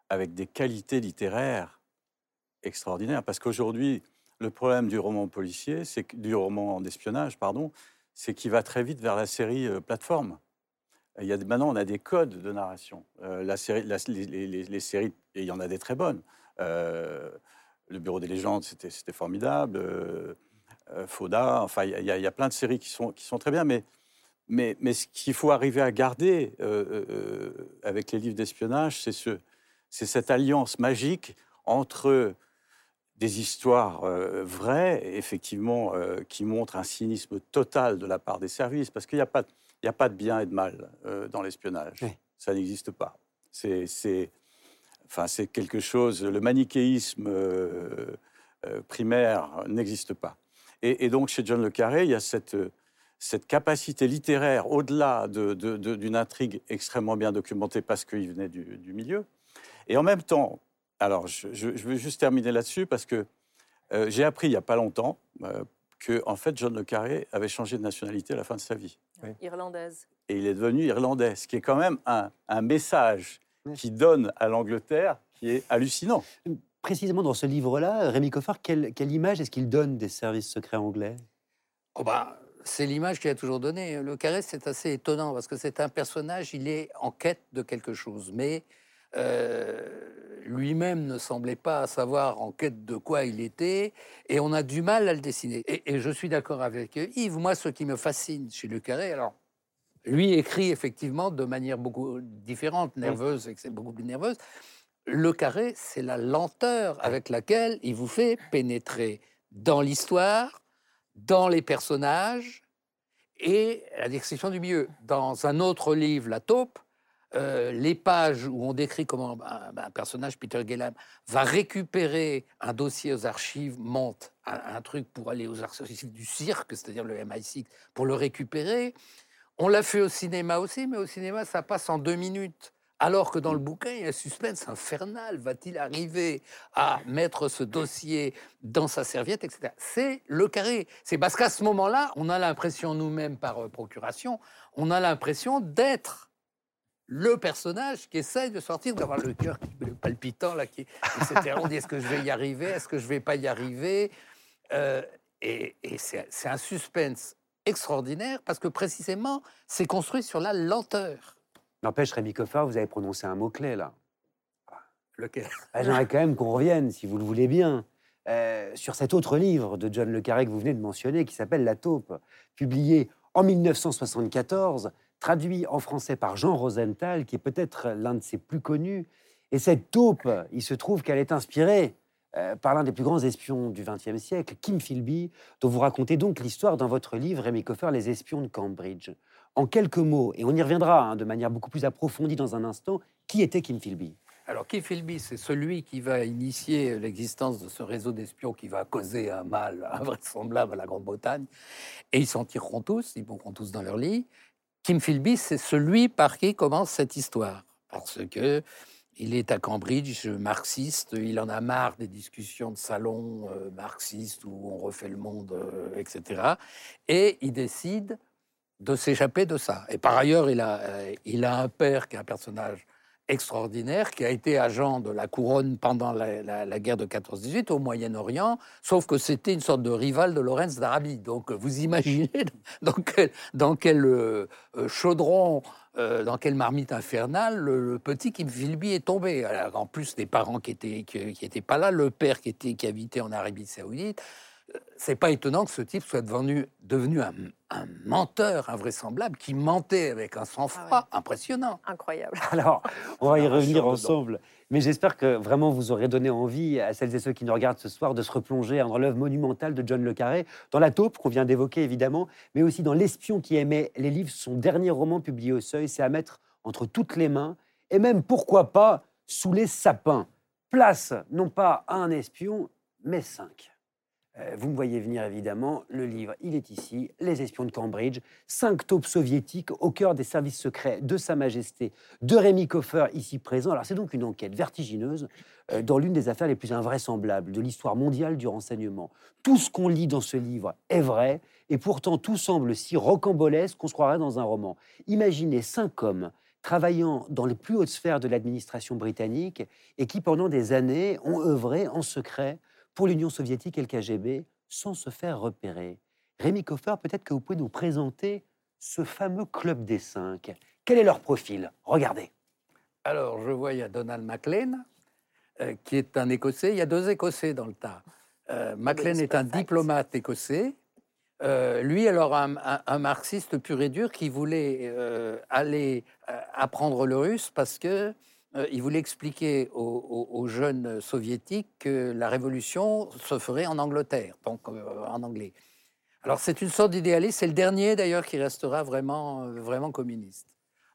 avec des qualités littéraires extraordinaires. Parce qu'aujourd'hui, le problème du roman policier, c'est du roman d'espionnage, pardon, c'est qu'il va très vite vers la série euh, plateforme. Il y a, maintenant, on a des codes de narration. Euh, les, séries, il y en a des très bonnes. le Bureau des légendes, c'était formidable. Foda. Enfin, il y, a plein de séries qui sont, qui sont très bien, mais, mais, mais ce qu'il faut arriver à garder euh, euh, avec les livres d'espionnage, c'est ce, cette alliance magique entre des histoires vraies, effectivement, qui montrent un cynisme total de la part des services, parce qu'il n'y a, pas, a pas de bien et de mal dans l'espionnage. Ça n'existe pas. C'est enfin, quelque chose, le manichéisme primaire n'existe pas. Et, donc, chez John Le Carré, il y a cette, cette capacité littéraire, au-delà d'une de, intrigue extrêmement bien documentée parce qu'il venait du, milieu. Et en même temps, alors je, je, veux juste terminer là-dessus parce que euh, j'ai appris il n'y a pas longtemps euh, que, en fait, John Le Carré avait changé de nationalité à la fin de sa vie. Irlandaise. Et il est devenu irlandais, ce qui est quand même un, un message qui donne à l'Angleterre qui est hallucinant précisément dans ce livre-là, Rémi Coffard, quelle, image est-ce qu'il donne des services secrets anglais? Oh bah, C'est l'image qu'il a toujours donnée. Le Carré, c'est assez étonnant parce que c'est un personnage, il est en quête de quelque chose, mais euh, lui-même ne semblait pas savoir en quête de quoi il était, et on a du mal à le dessiner. Et, je suis d'accord avec Yves, moi, ce qui me fascine chez Le Carré, alors, lui écrit effectivement de manière beaucoup différente, nerveuse, et c'est beaucoup plus nerveuse, le carré, c'est la lenteur avec laquelle il vous fait pénétrer dans l'histoire, dans les personnages et la description du milieu. Dans un autre livre, La taupe, euh, les pages où on décrit comment un, personnage, Peter Gellam, va récupérer un dossier aux archives, monte un, truc pour aller aux archives du cirque, c'est-à-dire le MI6, pour le récupérer. On l'a fait au cinéma aussi, mais au cinéma, ça passe en deux minutes. Alors que dans le bouquin, il y a un suspense infernal. Va-t-il arriver à mettre ce dossier dans sa serviette, etc. C'est le carré. C'est parce qu'à ce moment-là, on a l'impression, nous-mêmes, par euh, procuration, on a l'impression d'être le personnage qui essaye de sortir, d'avoir le cœur palpitant, là, qui, etc. On dit est-ce que je vais y arriver? Est-ce que je vais pas y arriver? Euh, et c'est un suspense extraordinaire parce que précisément, c'est construit sur la lenteur. N'empêche, Rémi Coffard, vous avez prononcé un mot-clé là. Lequel? Ah, J'aimerais quand même qu'on revienne, si vous le voulez bien, euh, sur cet autre livre de John Le Carré que vous venez de mentionner, qui s'appelle La taupe, publié en 1974, traduit en français par Jean Rosenthal, qui est peut-être l'un de ses plus connus. Et cette taupe, il se trouve qu'elle est inspirée euh, par l'un des plus grands espions du XXe siècle, Kim Philby, dont vous racontez donc l'histoire dans votre livre, Rémi Coffer, Les espions de Cambridge. En quelques mots, et on y reviendra hein, de manière beaucoup plus approfondie dans un instant, qui était Kim Philby alors, Kim Philby, c'est celui qui va initier l'existence de ce réseau d'espions qui va causer un mal invraisemblable à la Grande-Bretagne. Et ils s'en tireront tous, ils mourront tous dans leur lit. Kim Philby, c'est celui par qui commence cette histoire. Parce que il est à Cambridge, marxiste, il en a marre des discussions de salon euh, marxistes où on refait le monde, euh, etc. Et il décide de s'échapper de ça. Et par ailleurs, il a, euh, il a un père qui est un personnage extraordinaire, qui a été agent de la couronne pendant la, guerre de 14-18 au Moyen-Orient, sauf que c'était une sorte de rival de Lorenz d'Arabie. Donc vous imaginez dans quel, euh, euh, chaudron, dans quelle marmite infernale le, petit Kim Philby est tombé. en plus des parents qui étaient qui, qui étaient pas là, le père qui était qui habitait en Arabie Saoudite c'est pas étonnant que ce type soit devenu, devenu un, menteur invraisemblable qui mentait avec un sang-froid ah impressionnant. Incroyable. Alors, on va y revenir ensemble. Mais j'espère que vraiment vous aurez donné envie à celles et ceux qui nous regardent ce soir de se replonger dans l'œuvre monumentale de John Le Carré, dans La taupe qu'on vient d'évoquer évidemment, mais aussi dans L'espion qui aimait les livres, son dernier roman publié au seuil, c'est à mettre entre toutes les mains, et même pourquoi pas sous les sapins. Place non pas à un espion, mais cinq. Euh, vous me voyez venir évidemment, le livre, il est ici, Les espions de Cambridge, cinq taupes soviétiques au cœur des services secrets de Sa Majesté, de Rémi Koffer, ici présent. Alors c'est donc une enquête vertigineuse euh, dans l'une des affaires les plus invraisemblables de l'histoire mondiale du renseignement. Tout ce qu'on lit dans ce livre est vrai, et pourtant tout semble si rocambolesque qu'on se croirait dans un roman. Imaginez cinq hommes travaillant dans les plus hautes sphères de l'administration britannique et qui pendant des années ont œuvré en secret pour l'Union soviétique et le KGB sans se faire repérer. Rémi Koffer, peut-être que vous pouvez nous présenter ce fameux club des cinq. Quel est leur profil? Regardez. Alors, je vois, il y a Donald MacLean, euh, qui est un Écossais. Il y a deux Écossais dans le tas. Euh, MacLean est un diplomate écossais. Euh, lui, alors, un, un, marxiste pur et dur qui voulait aller apprendre le russe parce que euh, il voulait expliquer aux, jeunes soviétiques que la révolution se ferait en Angleterre, donc euh, en anglais. Alors c'est une sorte d'idéaliste, c'est le dernier d'ailleurs qui restera vraiment, euh, vraiment communiste.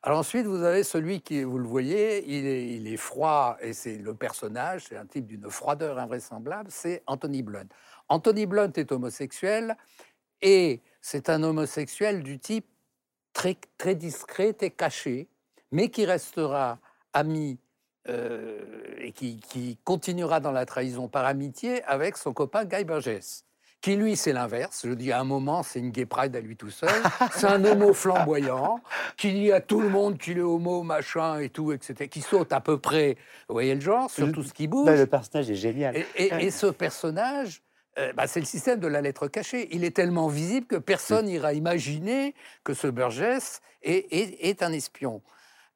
Alors ensuite, vous avez celui qui, vous le voyez, il est, froid, et c'est le personnage, c'est un type d'une froideur invraisemblable, c'est Anthony Blunt. Anthony Blunt est homosexuel, et c'est un homosexuel du type très discret et caché, mais qui restera ami euh, et qui, continuera dans la trahison par amitié avec son copain Guy Burgess. Qui lui, c'est l'inverse. Je dis à un moment, c'est une gay pride à lui tout seul. c'est un homo flamboyant qui dit à tout le monde qu'il est homo, machin et tout, etc. Qui saute à peu près, vous voyez le genre, sur tout ce qui bouge. le personnage est génial. Et, ce personnage, euh, bah, c'est le système de la lettre cachée. Il est tellement visible que personne n'ira imaginer que ce Burgess est un espion.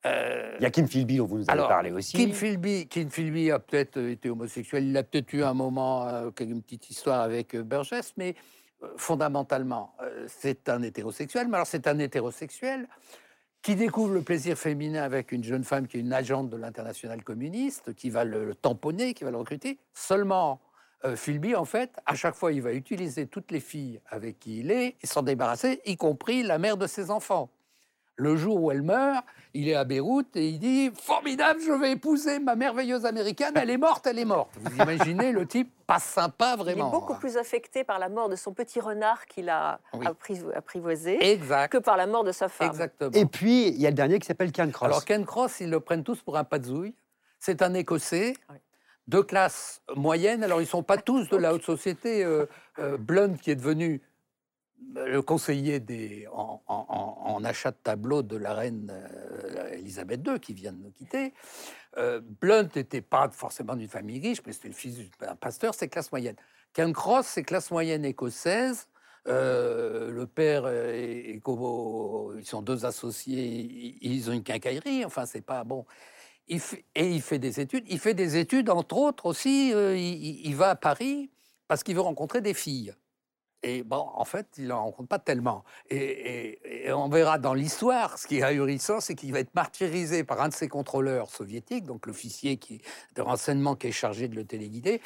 Euh, il y a Kim Philby dont vous nous avez parlé aussi. Kim Philby, Kim Philby a peut-être été homosexuel. Il a peut-être eu un moment, euh, une petite histoire avec euh, Burgess, mais fondamentalement, c'est un hétérosexuel. Mais alors, c'est un hétérosexuel qui découvre le plaisir féminin avec une jeune femme qui est une agente de l'international communiste, qui va le, tamponner, qui va le recruter. Seulement, Philby, en fait, à chaque fois, il va utiliser toutes les filles avec qui il est et s'en débarrasser, y compris la mère de ses enfants. Le jour où elle meurt, il est à Beyrouth et il dit Formidable, je vais épouser ma merveilleuse américaine, elle est morte, elle est morte. Vous imaginez le type pas sympa vraiment. Il est beaucoup plus affecté par la mort de son petit renard qu'il a apprivoisé que par la mort de sa femme. Exactement. Et puis, il y a le dernier qui s'appelle Ken Cross. Alors, Ken Cross, ils le prennent tous pour un pazouille. C'est un Écossais. de classe moyenne. Alors, ils ne sont pas tous de la haute société. Euh, euh, Blunt, qui est devenu le conseiller des, en, achat de tableaux de la reine euh, Elisabeth II, qui vient de nous quitter. Euh, Blunt n'était pas forcément d'une famille riche, mais c'était le fils d'un pasteur, c'est classe moyenne. Ken Cross, c'est classe moyenne écossaise. Euh, le père et, ils sont deux associés, ils ont une quincaillerie, enfin, c'est pas bon. et il fait des études. Il fait des études, entre autres aussi, il va à Paris parce qu'il veut rencontrer des filles. Et bon, en fait, il n'en rencontre pas tellement. Et, on verra dans l'histoire, ce qui est ahurissant, c'est qu'il va être martyrisé par un de ses contrôleurs soviétiques, donc l'officier qui, de renseignement qui est chargé de le téléguider,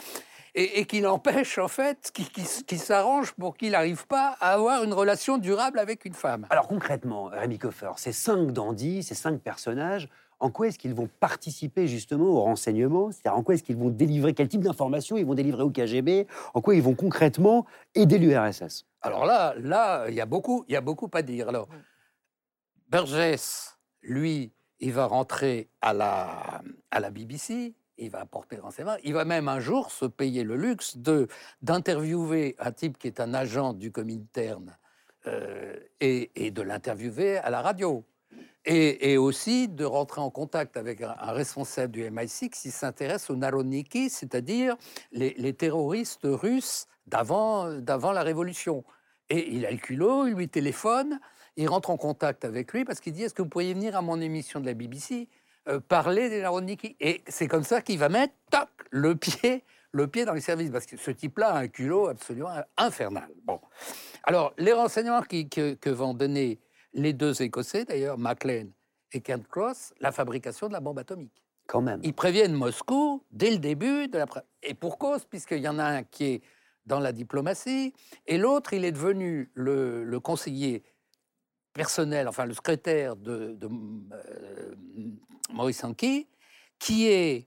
et, qui l'empêche, en fait, qui, s'arrange pour qu'il n'arrive pas à avoir une relation durable avec une femme. Alors concrètement, Rémi Koffer, ces cinq dandys, ces cinq personnages, en quoi est-ce qu'ils vont participer justement au renseignement? C'est-à-dire en quoi est-ce qu'ils vont délivrer, quel type d'informations ils vont délivrer au KGB En quoi ils vont concrètement aider l'URSS Alors là, là, il y a beaucoup, il y a beaucoup à dire. Alors, Burgess, lui, il va rentrer à la, à la BBC, il va apporter le renseignement, il va même un jour se payer le luxe de d'interviewer un type qui est un agent du Comintern euh, et, et de l'interviewer à la radio et, aussi de rentrer en contact avec un, responsable du MI6 qui s'intéresse aux Narodniki, c'est-à-dire les, terroristes russes d'avant la Révolution. Et il a le culot, il lui téléphone, il rentre en contact avec lui parce qu'il dit Est-ce que vous pourriez venir à mon émission de la BBC euh, parler des Narodniki? Et c'est comme ça qu'il va mettre toc, le pied le pied dans les services, parce que ce type-là a un culot absolument infernal. Bon. Alors, les renseignements que vont donner les deux Écossais, d'ailleurs, Maclean et Kent Cross, la fabrication de la bombe atomique. Quand même. Ils préviennent Moscou dès le début de la. Et pour cause, puisqu'il y en a un qui est dans la diplomatie, et l'autre, il est devenu le, conseiller personnel, enfin le secrétaire de, euh, Maurice Anki, qui est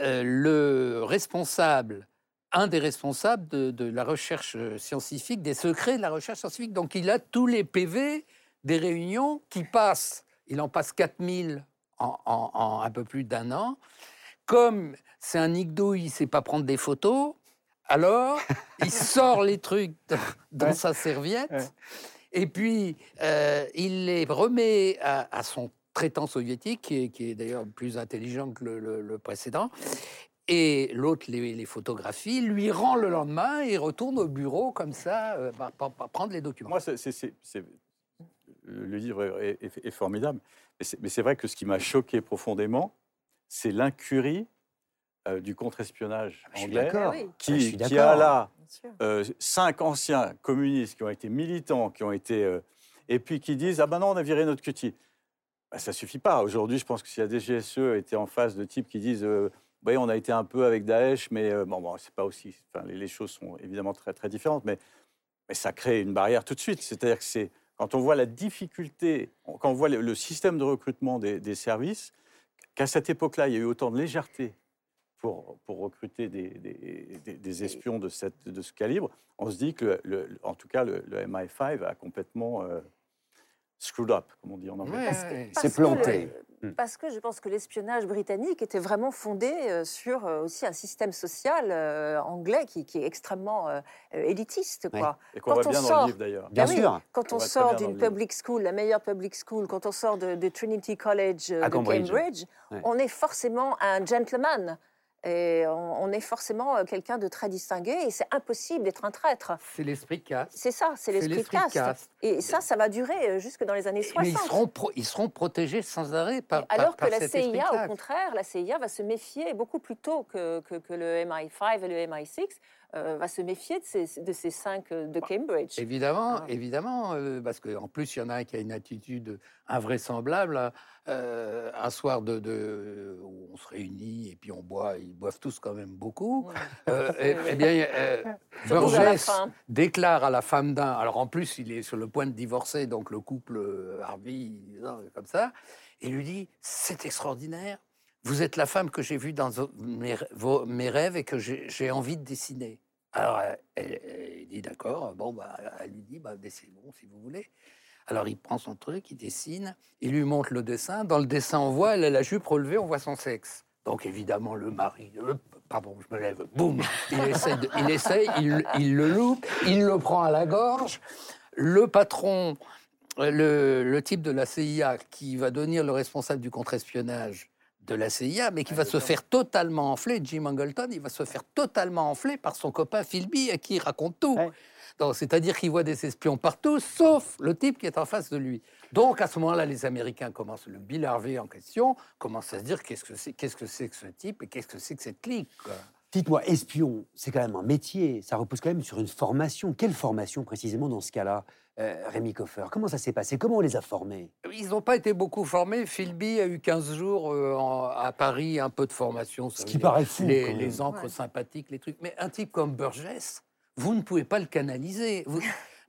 euh, le responsable, un des responsables de, la recherche scientifique, des secrets de la recherche scientifique. Donc il a tous les PV des réunions qui passent. Il en passe 4000 en, en, un peu plus d'un an. Comme c'est un igdo, il ne sait pas prendre des photos, alors il sort les trucs dans sa serviette. Et puis, euh, il les remet à, son traitant soviétique, qui est, d'ailleurs plus intelligent que le, précédent. Et l'autre les, photographies, lui rend le lendemain et retourne au bureau comme ça, euh, pour, prendre les documents. Moi, c'est, le livre est, formidable, mais c'est, vrai que ce qui m'a choqué profondément, c'est l'incurie euh, du contre-espionnage ah, anglais, qui, ah, qui, a là euh, cinq anciens communistes qui ont été militants, qui ont été. Euh, et puis qui disent Ah ben non, on a viré notre cutie. Ben, ça suffit pas. Aujourd'hui, je pense que si la DGSE était en face de types qui disent euh, Oui, on a été un peu avec Daesh, mais bon, bon c'est pas aussi. Enfin, les, choses sont évidemment très, très différentes, mais, mais ça crée une barrière tout de suite. C'est-à-dire que c'est. Quand on voit la difficulté, quand on voit le, système de recrutement des, des services, qu'à cette époque-là, il y a eu autant de légèreté pour, pour recruter des, des, des, espions de, cette, de ce calibre, on se dit que, le, en tout cas, le, MI5 a complètement euh, screwed up, comme on dit en anglais. C'est planté. Hmm. Parce que je pense que l'espionnage britannique était vraiment fondé euh, sur euh, aussi un système social anglais qui, qui, est extrêmement élitiste. Quoi. Et qu'on voit bien dans le livre d'ailleurs. Bien ah sûr. quand on, sort d'une public school, la meilleure public school, quand on sort de, Trinity College de Cambridge, on est forcément un gentleman. Et on, est forcément euh, quelqu'un de très distingué et c'est impossible d'être un traître. C'est l'esprit caste. C'est ça, c'est l'esprit caste. Et ça, ça va durer euh, jusque dans les années 60. Mais ils seront, ils seront protégés sans arrêt par Alors que la CIA, au contraire, la CIA va se méfier beaucoup plus tôt que, que, que le MI5 et le MI6 euh, va se méfier de ces, de ces cinq euh, de bah, Cambridge. Évidemment, ah. évidemment, euh, parce qu'en plus, il y en a un qui a une attitude invraisemblable. un soir de, où on se réunit et puis on boit, ils boivent tous quand même beaucoup. Eh, eh bien, Burgess déclare à la femme d'un, alors en plus, il est sur le point de divorcer, donc le couple Harvey, comme ça, et lui dit C'est extraordinaire, vous êtes la femme que j'ai vue dans mes, rêves et que j'ai envie de dessiner. Alors, elle, dit d'accord. Bon, bah, elle lui dit bah, dessinez-bon si vous voulez. Alors, il prend son truc, il dessine, il lui montre le dessin. Dans le dessin, on voit, elle a la jupe relevée, on voit son sexe. Donc, évidemment, le mari, euh, pardon, je me lève, boum, il essaye, il, essaye il, le loupe, il le prend à la gorge. Le patron, le, le type de la CIA qui va devenir le responsable du contre-espionnage, de la CIA, mais qui va se faire totalement enfler. Jim Angleton, il va se faire totalement enfler par son copain Philby, à qui il raconte tout. C'est-à-dire qu'il voit des espions partout, sauf le type qui est en face de lui. Donc à ce moment-là, les Américains commencent, le Bill Harvey en question, commencent à se dire qu'est-ce que c'est qu'est-ce que, c'est que ce type et qu'est-ce que c'est que cette clique. Dites-moi, espion, c'est quand même un métier, ça repose quand même sur une formation. Quelle formation précisément dans ce cas-là? Euh, Rémi Coffer. Comment ça s'est passé? Comment on les a formés? Ils n'ont pas été beaucoup formés. Philby a eu 15 jours euh, à Paris, un peu de formation. Ce qui paraît fou. Les, encres sympathiques, les trucs. Mais un type comme Burgess, vous ne pouvez pas le canaliser.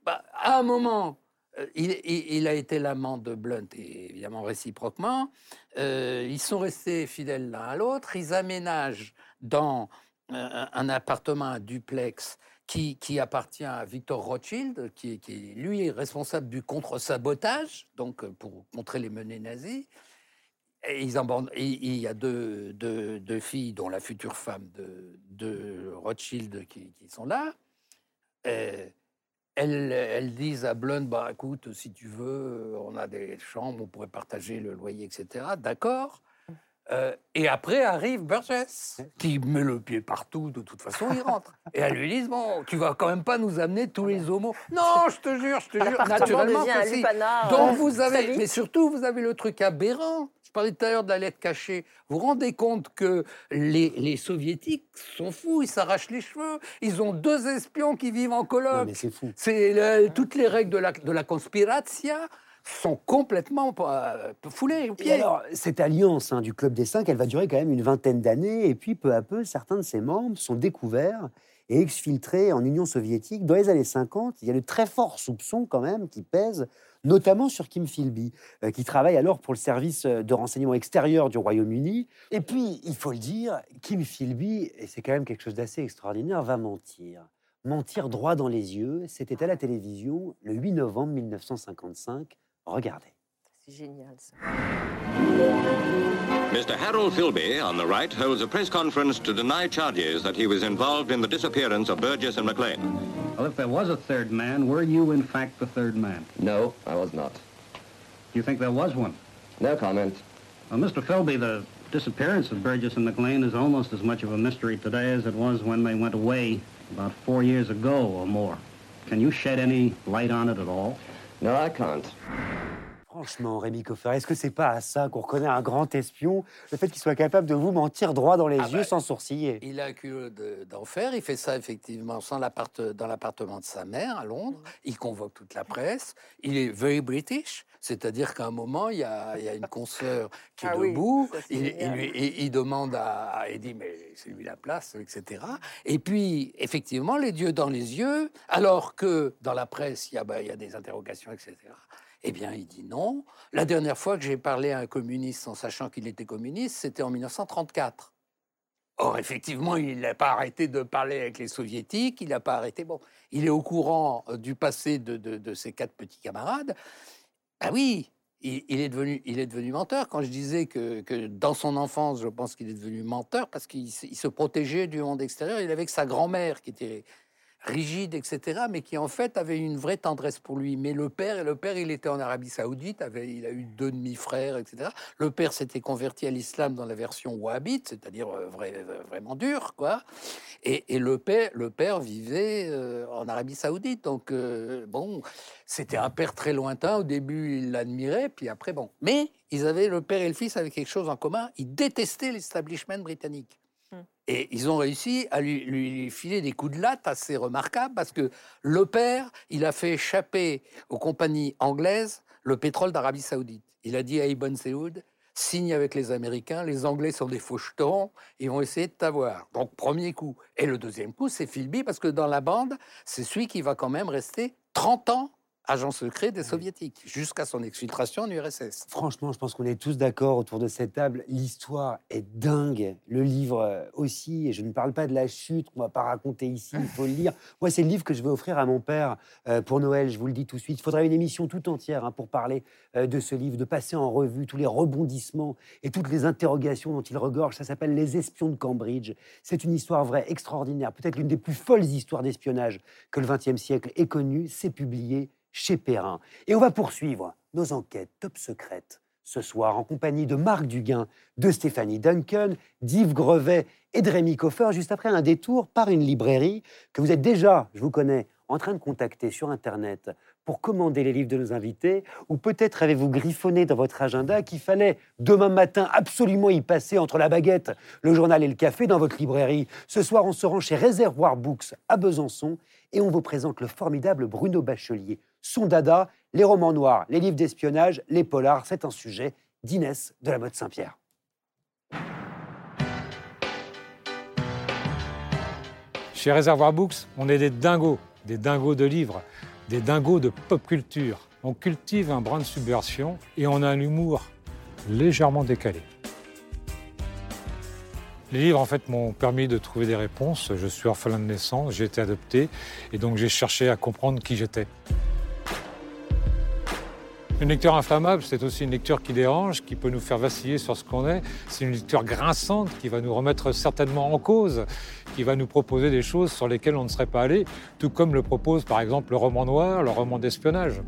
Bah, à un moment, euh, il, a été l'amant de Blunt, et évidemment réciproquement. ils sont restés fidèles l'un à l'autre. Ils aménagent dans un appartement, un duplex, qui, appartient à Victor Rothschild, qui, qui lui est responsable du contre-sabotage, donc euh, pour contrer les menées nazies. Il y a deux, filles, dont la future femme de, Rothschild, qui, sont là. elles, elles, disent à Blunt, bah, écoute, si tu veux, on a des chambres, on pourrait partager le loyer, etc. D'accord. Euh, et après arrive Burgess, qui met le pied partout, de toute façon, il rentre. Et elle lui dit Bon, tu vas quand même pas nous amener tous les homos. Non, je te jure, je te jure, naturellement que si. Donc vous avez, mais surtout, vous avez le truc aberrant. Je parlais tout à l'heure de la lettre cachée. Vous vous rendez compte que les, les soviétiques sont fous, ils s'arrachent les cheveux. Ils ont deux espions qui vivent en colloque. c'est fou. C'est toutes les règles de la, de la conspiration sont complètement euh, foulés au pied. alors, cette alliance hein, du Club des Cinq, elle va durer quand même une vingtaine d'années, et puis peu à peu, certains de ses membres sont découverts et exfiltré en Union soviétique dans les années 50. Il y a de très forts soupçons quand même qui pèsent notamment sur Kim Philby, euh, qui travaille alors pour le service euh, de renseignement extérieur du Royaume-Uni. Et puis, il faut le dire, Kim Philby, et c'est quand même quelque chose d'assez extraordinaire, va mentir. Mentir droit dans les yeux, c'était à la télévision le 8 novembre 1955. Regardez. C'est génial ça. Mr. Harold Philby, on the right, holds a press conference to deny charges that he was involved in the disappearance of Burgess and McLean. Well, if there was a third man, were you in fact the third man? No, I was not. Do you think there was one? No comment. Well, Mr. Philby, the disappearance of Burgess and McLean is almost as much of a mystery today as it was when they went away about four years ago or more. Can you shed any light on it at all? No, I can't. Franchement, Rémi Coffer, est-ce que c'est pas à ça qu'on reconnaît un grand espion Le fait qu'il soit capable de vous mentir droit dans les ah yeux bah, sans sourciller? Il a cru d'en faire. Il fait ça effectivement dans l'appartement de sa mère à Londres. Il convoque toute la presse. Il est very British. C'est-à-dire qu'à un moment, il y, a, une consoeur qui est ah debout. il, il, demande à, il dit mais c'est lui la place, etc. Et puis effectivement, les yeux dans les yeux, alors que dans la presse, il y a, bah, il y a des interrogations, etc. Eh bien, il dit non. La dernière fois que j'ai parlé à un communiste en sachant qu'il était communiste, c'était en 1934. Or, effectivement, il n'a pas arrêté de parler avec les soviétiques, il n'a pas arrêté. Bon, il est au courant euh, du passé de, ses quatre petits camarades. Ah oui, il, est devenu, il est devenu menteur. Quand je disais que, que dans son enfance, je pense qu'il est devenu menteur parce qu'il se protégeait du monde extérieur. Il avait que sa grand-mère qui était rigide, etc., mais qui en fait avait une vraie tendresse pour lui. Mais le père, et le père, il était en Arabie Saoudite, avait, il a eu deux demi-frères, etc. Le père s'était converti à l'islam dans la version wahhabite, c'est-à-dire euh, euh, vraiment dur, quoi. Et, le père, le père vivait euh, en Arabie Saoudite, donc bon, c'était un père très lointain. Au début, il l'admirait, puis après, bon. Mais ils avaient le père et le fils avaient quelque chose en commun. Ils détestaient l'establishment britannique. Et ils ont réussi à lui, filer des coups de latte assez remarquables parce que le père, il a fait échapper aux compagnies anglaises le pétrole d'Arabie Saoudite. Il a dit à Ibn Saoud, signe avec les Américains, les Anglais sont des fauchetons, ils vont essayer de t'avoir. Donc premier coup. Et le deuxième coup, c'est Philby parce que dans la bande, c'est celui qui va quand même rester 30 ans agent secret des soviétiques, jusqu'à son exfiltration en URSS. Franchement, je pense qu'on est tous d'accord autour de cette table. L'histoire est dingue. Le livre euh, aussi, et je ne parle pas de la chute qu'on va pas raconter ici, il faut le lire. Moi, c'est le livre que je vais offrir à mon père euh, pour Noël, je vous le dis tout de suite. Il faudrait une émission tout entière hein, pour parler euh, de ce livre, de passer en revue tous les rebondissements et toutes les interrogations dont il regorge. Ça s'appelle Les espions de Cambridge. C'est une histoire vraie, extraordinaire, peut-être l'une des plus folles histoires d'espionnage que le XXe siècle ait connue. C'est publié chez Perrin. Et on va poursuivre nos enquêtes top secrètes ce soir en compagnie de Marc Duguin, de Stéphanie Duncan, d'Yves Grevet et de Rémi Coffer, juste après un détour par une librairie que vous êtes déjà, je vous connais, en train de contacter sur Internet pour commander les livres de nos invités, ou peut-être avez-vous griffonné dans votre agenda qu'il fallait demain matin absolument y passer entre la baguette, le journal et le café dans votre librairie. Ce soir, on se rend chez Réservoir Books à Besançon et on vous présente le formidable Bruno Bachelier. Son dada, les romans noirs, les livres d'espionnage, les polars, c'est un sujet d'Inès de la mode Saint-Pierre. Chez Réservoir Books, on est des dingos, des dingos de livres, des dingos de pop culture. On cultive un brin de subversion et on a un humour légèrement décalé. Les livres, en fait, m'ont permis de trouver des réponses. Je suis orphelin de naissance, j'ai été adopté, et donc j'ai cherché à comprendre qui j'étais. Une lecture inflammable, c'est aussi une lecture qui dérange, qui peut nous faire vaciller sur ce qu'on est. C'est une lecture grinçante qui va nous remettre certainement en cause, qui va nous proposer des choses sur lesquelles on ne serait pas allé, tout comme le propose par exemple le roman noir, le roman d'espionnage.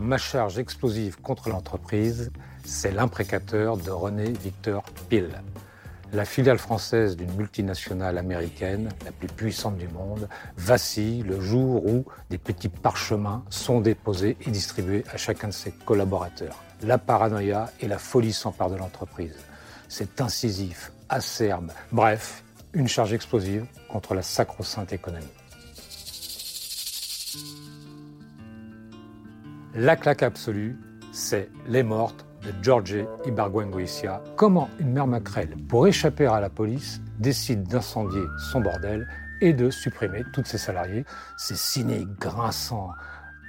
Ma charge explosive contre l'entreprise, c'est l'imprécateur de René Victor Pille. La filiale française d'une multinationale américaine, la plus puissante du monde, vacille le jour où des petits parchemins sont déposés et distribués à chacun de ses collaborateurs. La paranoïa et la folie s'emparent de l'entreprise. C'est incisif, acerbe, bref, une charge explosive contre la sacro-sainte économie. La claque absolue, c'est Les Mortes de George Ibargüengoitia, comment une mère maquerelle, pour échapper à la police, décide d'incendier son bordel et de supprimer tous ses salariés. C'est cynique, grinçant,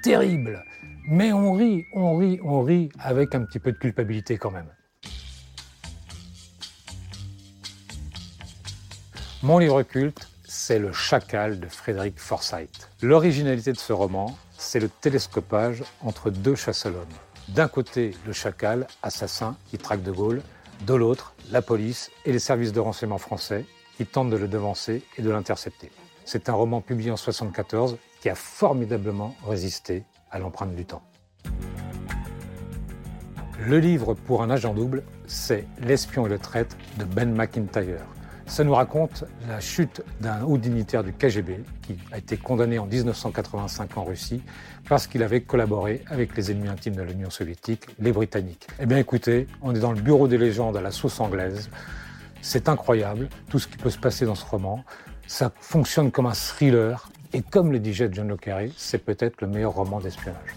terrible. Mais on rit, on rit, on rit avec un petit peu de culpabilité quand même. Mon livre culte, c'est Le Chacal de Frédéric Forsyth. L'originalité de ce roman, c'est le télescopage entre deux chasses D'un côté, le chacal, assassin, qui traque de Gaulle. De l'autre, la police et les services de renseignement français, qui tentent de le devancer et de l'intercepter. C'est un roman publié en 1974 qui a formidablement résisté à l'empreinte du temps. Le livre pour un agent double, c'est L'espion et le traître de Ben McIntyre. Ça nous raconte la chute d'un haut dignitaire du KGB qui a été condamné en 1985 en Russie parce qu'il avait collaboré avec les ennemis intimes de l'Union soviétique, les Britanniques. Eh bien écoutez, on est dans le bureau des légendes à la sauce anglaise. C'est incroyable tout ce qui peut se passer dans ce roman. Ça fonctionne comme un thriller et comme le disait John le Carré, c'est peut-être le meilleur roman d'espionnage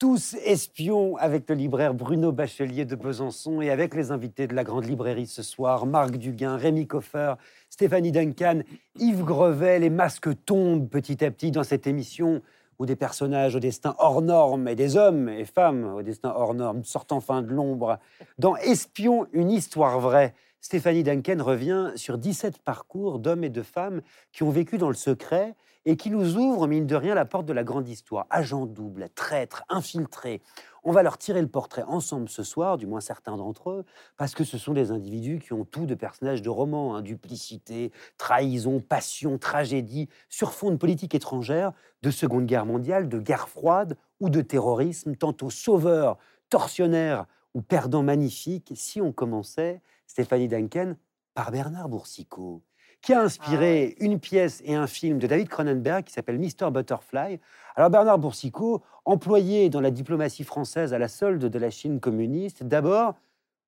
tous espions avec le libraire Bruno Bachelier de Besançon et avec les invités de la grande librairie ce soir, Marc Duguin, Rémi Coffer, Stéphanie Duncan, Yves Grevet. Les masques tombent petit à petit dans cette émission où des personnages au destin hors norme et des hommes et femmes au destin hors norme sortent enfin de l'ombre. Dans Espions, une histoire vraie, Stéphanie Duncan revient sur 17 parcours d'hommes et de femmes qui ont vécu dans le secret et qui nous ouvre, mine de rien, la porte de la grande histoire. Agents doubles, traîtres, infiltrés. On va leur tirer le portrait ensemble ce soir, du moins certains d'entre eux, parce que ce sont des individus qui ont tout de personnages de romans, hein, duplicité, trahison, passion, tragédie, sur fond de politique étrangère, de Seconde Guerre mondiale, de guerre froide ou de terrorisme, tantôt sauveurs, tortionnaires ou perdants magnifiques. Si on commençait, Stéphanie Duncan, par Bernard Boursicot qui a inspiré ah une pièce et un film de David Cronenberg qui s'appelle Mr. Butterfly. Alors Bernard Boursicot, employé dans la diplomatie française à la solde de la Chine communiste, d'abord,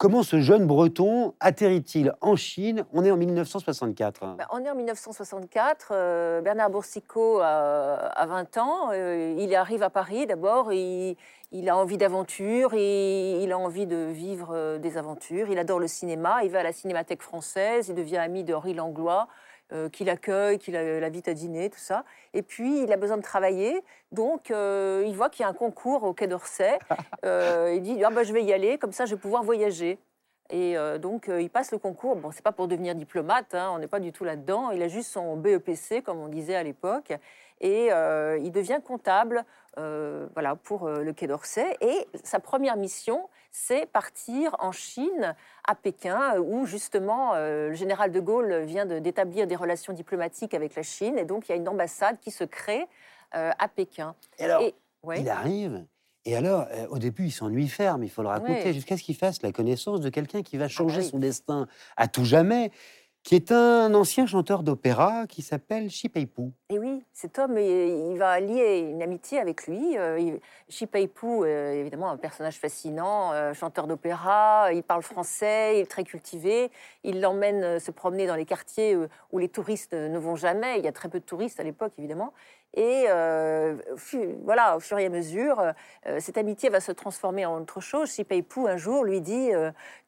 Comment ce jeune breton atterrit-il en Chine? On est en 1964. Bah, on est en 1964. Euh, Bernard Boursicot a, 20 ans. Euh, il arrive à Paris d'abord. Il, il, a envie d'aventure. Et il a envie de vivre euh, des aventures. Il adore le cinéma. Il va à la Cinémathèque française. Il devient ami de Henri Langlois. Euh, qui l'accueille, qui l'invite à dîner, tout ça. Et puis, il a besoin de travailler, donc euh, il voit qu'il y a un concours au Quai d'Orsay. Euh, il dit ah, bah, Je vais y aller, comme ça je vais pouvoir voyager. Et donc, il passe le concours. Bon, c'est pas pour devenir diplomate, hein, on n'est pas du tout là-dedans. Il a juste son BEPC, comme on disait à l'époque. Et il devient comptable voilà, pour le Quai d'Orsay. Et sa première mission, c'est partir en Chine, à Pékin, où justement euh, le général de Gaulle vient d'établir des relations diplomatiques avec la Chine, et donc il y a une ambassade qui se crée euh, à Pékin. Et alors, il arrive, et alors, euh, au début, il s'ennuie ferme, il faut le raconter, jusqu'à ce qu'il fasse la connaissance de quelqu'un qui va ah bah changer son destin à tout jamais qui est un ancien chanteur d'opéra qui s'appelle Shipeipu. Et oui, cet homme, il va lier une amitié avec lui. Euh, Shipeipu, évidemment, un personnage fascinant, euh, chanteur d'opéra, il parle français, il est très cultivé. Il l'emmène euh, se promener dans les quartiers où les touristes ne vont jamais. Il y a très peu de touristes à l'époque, évidemment. Et voilà, au fur et à mesure, cette amitié va se transformer en autre chose. Shipeipu, un jour, lui dit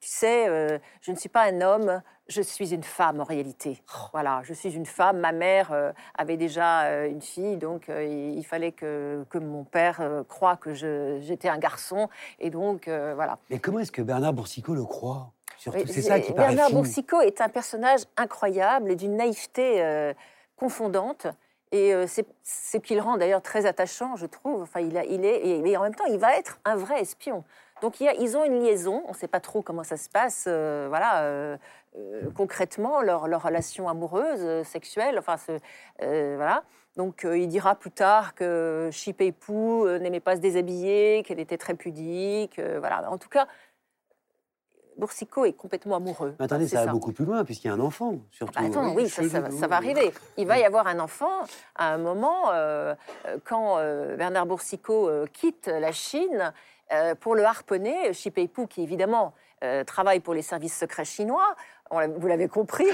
Tu sais, je ne suis pas un homme, je suis une femme en réalité. Oh. Voilà, je suis une femme. Ma mère euh, avait déjà euh, une fille, donc euh, il, fallait que, que mon père croie que j'étais un garçon. Et donc, voilà. Mais comment est-ce que Bernard Boursicot le croit? Surtout, c'est ça qui Bernard. Boursicot est un personnage incroyable et d'une naïveté confondante. Et c'est ce qui le rend d'ailleurs très attachant, je trouve. Enfin, il, est, mais en même temps, il va être un vrai espion. Donc y a, ils ont une liaison, on ne sait pas trop comment ça se passe, voilà, euh, concrètement leur, relation amoureuse, euh, sexuelle. Enfin, euh, voilà. Donc, il dira plus tard que Chipépou n'aimait pas se déshabiller, qu'elle était très pudique. voilà. En tout cas, Boursicot est complètement amoureux. attendez, ça, va beaucoup plus loin, puisqu'il y a un enfant, surtout. Ah bah oui, ça, va, arriver. Il va y avoir un enfant à un moment, quand Bernard Boursicot quitte la Chine pour le harponner, Chipépou, qui évidemment euh, travaille pour les services secrets chinois, vous l'avez compris,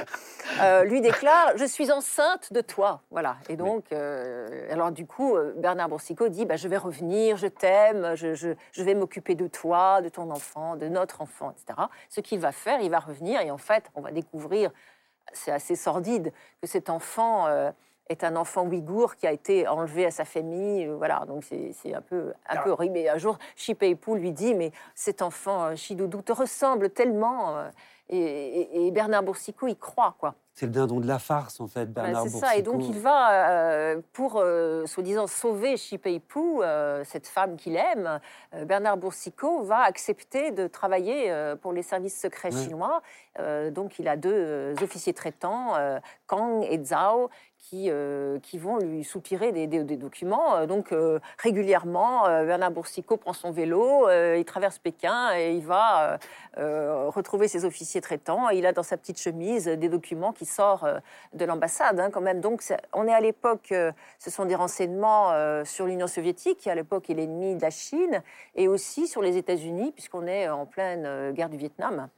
lui déclare Je suis enceinte de toi. Voilà. Et donc, alors du coup, Bernard Boursicot dit bah, Je vais revenir, je t'aime, je, je, vais m'occuper de toi, de ton enfant, de notre enfant, etc. Ce qu'il va faire, il va revenir et en fait, on va découvrir, c'est assez sordide, que cet enfant est un enfant ouïghour qui a été enlevé à sa famille. Euh, voilà, donc c'est un peu, un peu horrible. Et un jour, Pou lui dit Mais cet enfant, Chidoudou, euh, te ressemble tellement. Euh, et, Bernard Boursicot y croit, quoi. C'est le dindon de la farce, en fait, Bernard C'est ça, et donc il va, pour, soi-disant, sauver Pou, cette femme qu'il aime, Bernard Boursicot va accepter de travailler pour les services secrets chinois. donc il a deux officiers traitants, Kang et Zhao, qui, euh, qui vont lui soupirer des, des, documents. Euh, donc euh, régulièrement, Bernard Boursicot prend son vélo, il traverse Pékin et il va retrouver ses officiers traitants. Et il a dans sa petite chemise des documents qui sortent de l'ambassade hein, quand même. Donc on est à l'époque, ce sont des renseignements sur l'Union soviétique, qui à l'époque est l'ennemi de la Chine, et aussi sur les États-Unis, puisqu'on est en pleine guerre du Vietnam.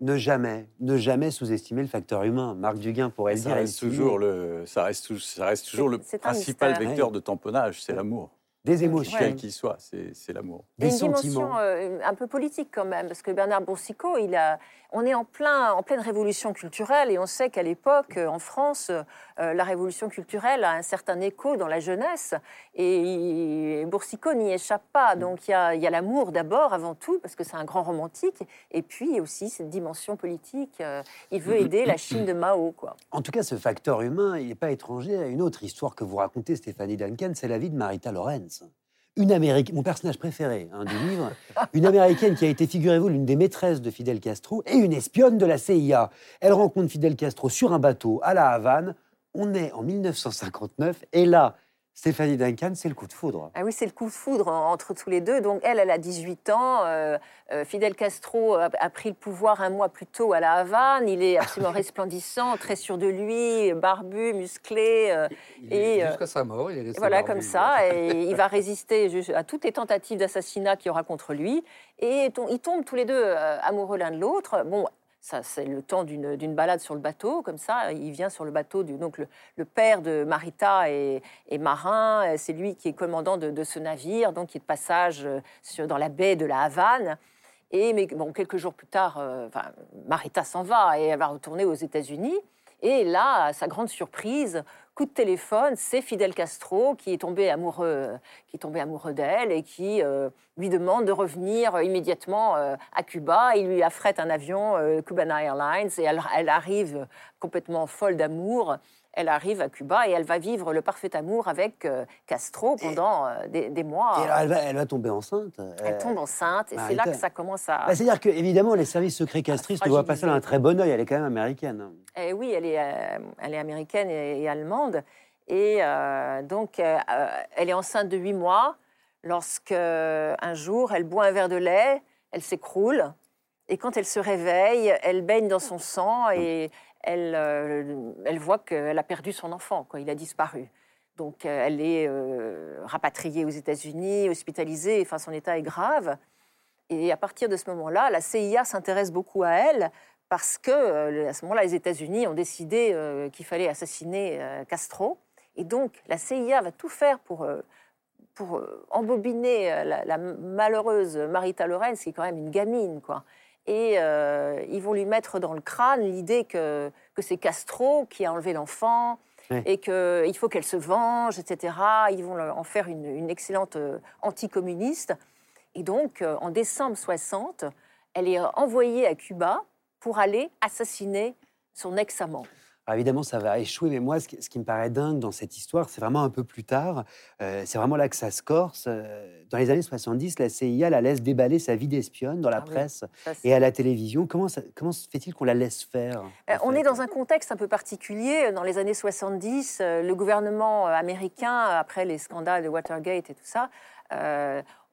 Ne jamais, ne jamais sous-estimer le facteur humain. Marc Duguin pourrait le dire. Reste toujours le, ça, reste, ça reste toujours le principal vecteur de tamponnage, c'est l'amour. Des émotions. Quel qu'il soit, c'est l'amour. Des une dimension euh, un peu politique quand même, parce que Bernard Boursicot, il a, on est en, plein, en pleine révolution culturelle et on sait qu'à l'époque, en France, euh, la révolution culturelle a un certain écho dans la jeunesse et Boursicot n'y échappe pas. Donc il y a, l'amour d'abord, avant tout, parce que c'est un grand romantique, et puis aussi cette dimension politique. Euh, il veut aider la Chine de Mao. Quoi. En tout cas, ce facteur humain, il n'est pas étranger à une autre histoire que vous racontez, Stéphanie Duncan, c'est la vie de Marita Lorenz une Américaine, mon personnage préféré hein, du livre, une Américaine qui a été, figurez-vous, l'une des maîtresses de Fidel Castro et une espionne de la CIA. Elle rencontre Fidel Castro sur un bateau à La Havane. On est en 1959 et là, Stéphanie Duncan, c'est le coup de foudre. Ah oui, c'est le coup de foudre entre tous les deux. Donc elle, elle a 18 ans. Euh, euh, Fidel Castro a, pris le pouvoir un mois plus tôt à La Havane. Il est absolument resplendissant, très sûr de lui, barbu, musclé. Euh, et jusqu'à sa mort, il est resté Voilà, comme ça. Et il va résister à toutes les tentatives d'assassinat qu'il y aura contre lui. Et ils tombent tous les deux amoureux l'un de l'autre. Bon, ça, c'est le temps d'une balade sur le bateau, comme ça. Il vient sur le bateau, donc le, père de Marita est, marin, c'est lui qui est commandant de, ce navire, donc qui est de passage euh, dans la baie de la Havane. Et mais, bon, quelques jours plus tard, euh, Marita s'en va et elle va retourner aux États-Unis. Et là, à sa grande surprise, coup de téléphone, c'est Fidel Castro qui est tombé amoureux, qui est tombé amoureux d'elle et qui euh, lui demande de revenir immédiatement euh, à Cuba. Il lui affrète un avion euh, Cuban Airlines et elle, arrive complètement folle d'amour elle arrive à Cuba et elle va vivre le parfait amour avec Castro pendant des, mois. Et elle, va, tomber enceinte. Elle tombe enceinte et c'est là que ça commence à. Bah, c'est-à-dire que évidemment les services secrets castristes ne voient pas ça d'un très bon oeil. Elle est quand même américaine. Eh oui, elle est, euh, elle est américaine et, allemande. Et euh, donc, euh, elle est enceinte de 8 mois lorsque, un jour, elle boit un verre de lait, elle s'écroule. Et quand elle se réveille, elle baigne dans son sang et elle, elle voit qu'elle a perdu son enfant, quoi. il a disparu. Donc, elle est rapatriée aux États-Unis, hospitalisée, enfin, son état est grave. Et à partir de ce moment-là, la CIA s'intéresse beaucoup à elle parce que euh, à ce moment-là, les États-Unis ont décidé euh, qu'il fallait assassiner euh, Castro. Et donc, la CIA va tout faire pour, embobiner la, malheureuse Marita Lorenz, qui est quand même une gamine, quoi. Et ils vont lui mettre dans le crâne l'idée que, que c'est Castro qui a enlevé l'enfant et qu'il faut qu'elle se venge, etc. Ils vont en faire une, une excellente anticommuniste. Et donc, en décembre 60, elle est envoyée à Cuba pour aller assassiner son ex-amant. Évidemment, ça va échouer, mais moi, ce qui, me paraît dingue dans cette histoire, c'est vraiment un peu plus tard, euh, c'est vraiment là que ça se corse. Euh, dans les années 70, la CIA la laisse déballer sa vie d'espionne dans la ah presse et à la télévision. Comment, comment se fait-il qu'on la laisse faire euh, On est dans un contexte un peu particulier. Dans les années 70, le gouvernement américain, après les scandales de Watergate et tout ça,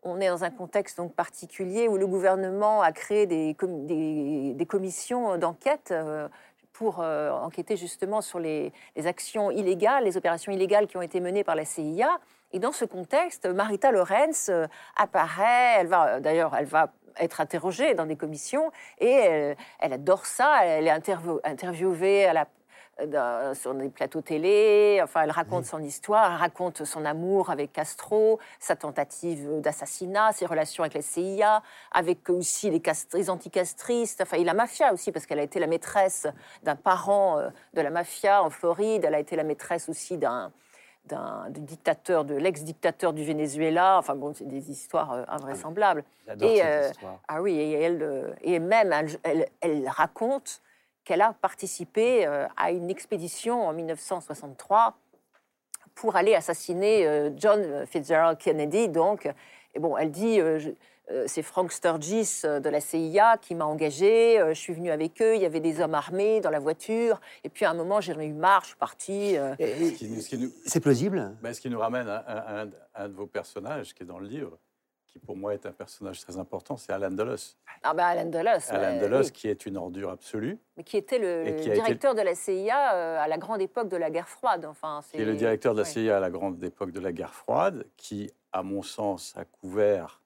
on est dans un contexte donc particulier où le gouvernement a créé des, des, commissions d'enquête euh, pour euh, enquêter justement sur les, actions illégales, les opérations illégales qui ont été menées par la CIA. Et dans ce contexte, Marita Lorenz euh, apparaît. Elle va d'ailleurs, elle va être interrogée dans des commissions et elle, adore ça. Elle est interviewée à la sur des plateaux télé. Enfin, elle raconte son histoire, elle raconte son amour avec Castro, sa tentative d'assassinat, ses relations avec la CIA, avec aussi les, les anticastristes, enfin, et la mafia aussi, parce qu'elle a été la maîtresse d'un parent euh, de la mafia en Floride. Elle a été la maîtresse aussi d'un d'un dictateur, de l'ex-dictateur du Venezuela. Enfin bon, c'est des histoires euh, invraisemblables. et, euh, Ah oui, et, elle, et même elle, elle raconte qu'elle a participé euh, à une expédition en 1963 pour aller assassiner euh, John Fitzgerald Kennedy. Donc, et bon, elle dit euh, c'est Frank Sturgis de la CIA qui m'a engagé. je suis venue avec eux. Il y avait des hommes armés dans la voiture. Et puis à un moment, j'en ai eu marre. Je suis partie. C'est plausible. Ben, ce qui nous ramène à, un de vos personnages qui est dans le livre, qui pour moi est un personnage très important, c'est Alan Dulles. Ah ben Alan Dulles, qui est une ordure absolue. Mais qui était le, directeur de la CIA euh, à la grande époque de la guerre froide. Enfin, qui est le directeur de la CIA à la grande époque de la guerre froide, qui, à mon sens, a couvert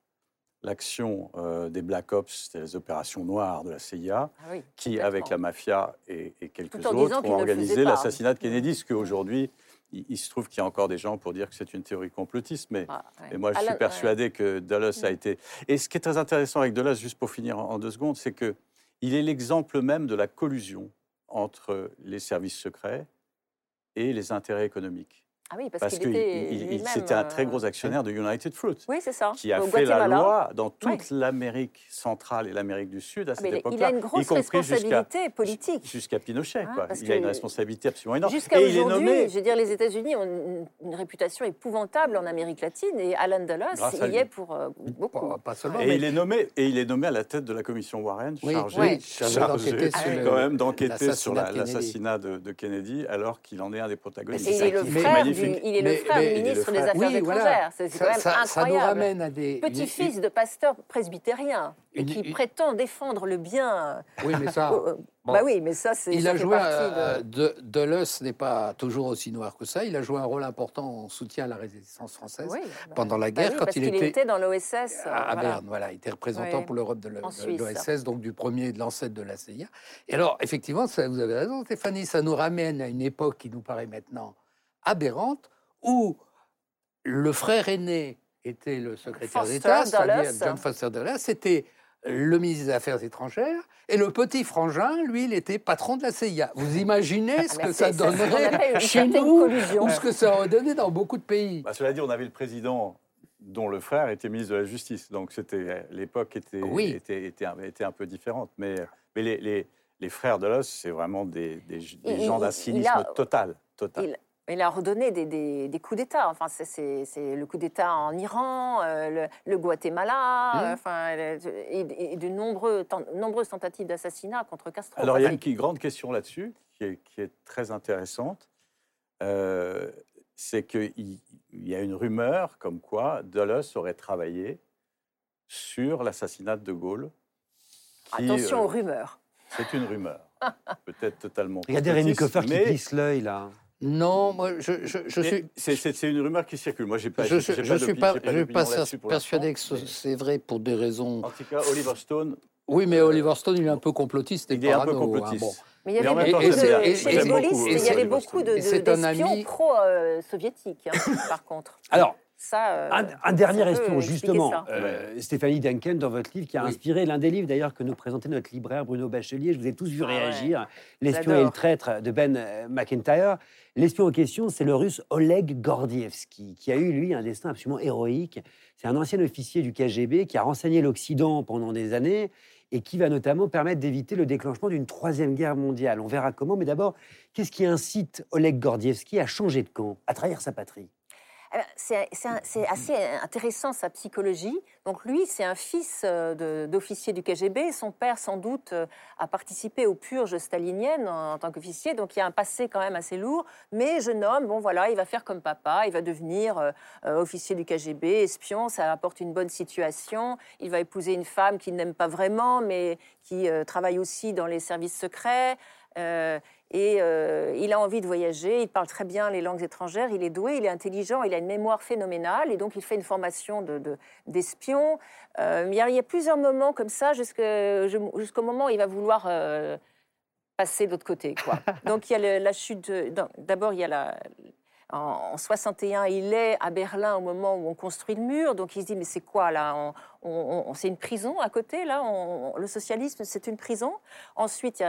l'action euh, des Black Ops, c'était les opérations noires de la CIA, ah qui, avec la mafia et, quelques autres, ont organisé l'assassinat de Kennedy, ce qu'aujourd'hui il, se trouve qu'il y a encore des gens pour dire que c'est une théorie complotiste, mais ah, moi je suis persuadé que Dulles a mm. été. Et ce qui est très intéressant avec Dulles, juste pour finir en, deux secondes, c'est que il est l'exemple même de la collusion entre les services secrets et les intérêts économiques. Ah oui, parce, qu'il était c'était un très gros euh, actionnaire de United Fruit, oui, ça. qui a fait la loi dans toute l'Amérique centrale et l'Amérique du Sud à ah, cette époque-là. Il a une grosse responsabilité politique. Jusqu'à Pinochet, quoi. Il a une responsabilité absolument énorme. Jusqu'à aujourd'hui, je veux dire, les États-Unis ont une, réputation épouvantable en Amérique latine et Alan Dulles il y est pour euh, beaucoup. Pas, seulement. Et, il est nommé, et il est nommé à la tête de la commission Warren, chargé, chargé quand même d'enquêter sur l'assassinat de, Kennedy, alors qu'il en est un des protagonistes. il est le frère ministre des Affaires étrangères. C'est quand même incroyable. Ça à des... Petit-fils de pasteur presbytérien et qui prétend défendre le bien. Oui, mais ça... Bah oui, mais ça, c'est. Il a joué. Euh, de... de n'est pas toujours aussi noir que ça. Il a joué un rôle important en soutien à la résistance française bah, pendant la bah guerre, quand il était. était dans l'OSS. À, euh, Berne, voilà. Il était représentant pour l'Europe de l'OSS, donc du premier de l'ancêtre de la CIA. Et alors, effectivement, ça, vous avez raison, Stéphanie, ça nous ramène à une époque qui nous paraît maintenant aberrante, où le frère aîné était le secrétaire d'État, c'est-à-dire John Foster Dulles, c'était le ministre des Affaires étrangères, et le petit frangin, lui, il était patron de la CIA. Vous imaginez ah, ce que ça donnerait chez nous, ou ce que ça aurait donné dans beaucoup de pays bah, Cela dit, on avait le président dont le frère était ministre de la Justice, donc c'était l'époque était, était, était, un peu différente. Mais, mais les, les, frères de l'os, c'est vraiment des, des, gens d'un cynisme total. total. Il a redonné des, des, coups d'État. Enfin, c'est le coup d'État en Iran, euh, le, Guatemala, mmh. enfin, et, de nombreux, nombreuses tentatives d'assassinat contre Castro. Alors, il y a une grande question là-dessus qui est, qui est, très intéressante. Euh, c'est qu'il y a une rumeur comme quoi Dulles aurait travaillé sur l'assassinat de De Gaulle. Attention aux euh, rumeurs. C'est une rumeur. Peut-être totalement. Regardez Rémi Coffer qui plisse l'œil, là. Non, moi, je, je, suis. C'est une rumeur qui circule. Moi, j'ai pas. Je, ne suis pas, pas persuadé que c'est vrai pour des raisons. En tout cas, Oliver Stone. Oui, mais Oliver Stone, il est un peu complotiste. Il est un peu hein, complotiste. Mais il y avait, beaucoup, de, il y avait beaucoup d'espions pro-soviétiques, hein, par contre. Alors, euh, un, dernier espion, justement. Euh, Stéphanie Duncan, dans votre livre, qui a inspiré l'un des livres d'ailleurs que nous présentait notre libraire Bruno Bachelier. Je vous ai tous vu ah réagir. L'espion et le traître de Ben euh, McIntyre. L'espion en question, c'est le russe Oleg Gordievski, qui a eu, lui, un destin absolument héroïque. C'est un ancien officier du KGB qui a renseigné l'Occident pendant des années et qui va notamment permettre d'éviter le déclenchement d'une troisième guerre mondiale. On verra comment, mais d'abord, qu'est-ce qui incite Oleg Gordievski à changer de camp, à trahir sa patrie? C'est assez intéressant sa psychologie. Donc lui, c'est un fils euh, d'officier du KGB. Son père, sans doute, euh, a participé aux purges staliniennes en, tant qu'officier. Donc il y a un passé quand même assez lourd. Mais jeune homme, bon voilà, il va faire comme papa. Il va devenir euh, officier du KGB, espion. Ça apporte une bonne situation. Il va épouser une femme qu'il n'aime pas vraiment, mais qui travaille aussi dans les services secrets. Et euh, il a envie de voyager, il parle très bien les langues étrangères, il est doué, il est intelligent, il a une mémoire phénoménale, et donc il fait une formation d'espion. De, il, y a plusieurs moments comme ça, jusqu'au moment où il va vouloir passer de l'autre côté. Quoi. donc il y a la chute. D'abord, il y a la, en, 61, il est à Berlin au moment où on construit le mur, donc il se dit mais c'est quoi là C'est une prison à côté là Le socialisme c'est une prison. Ensuite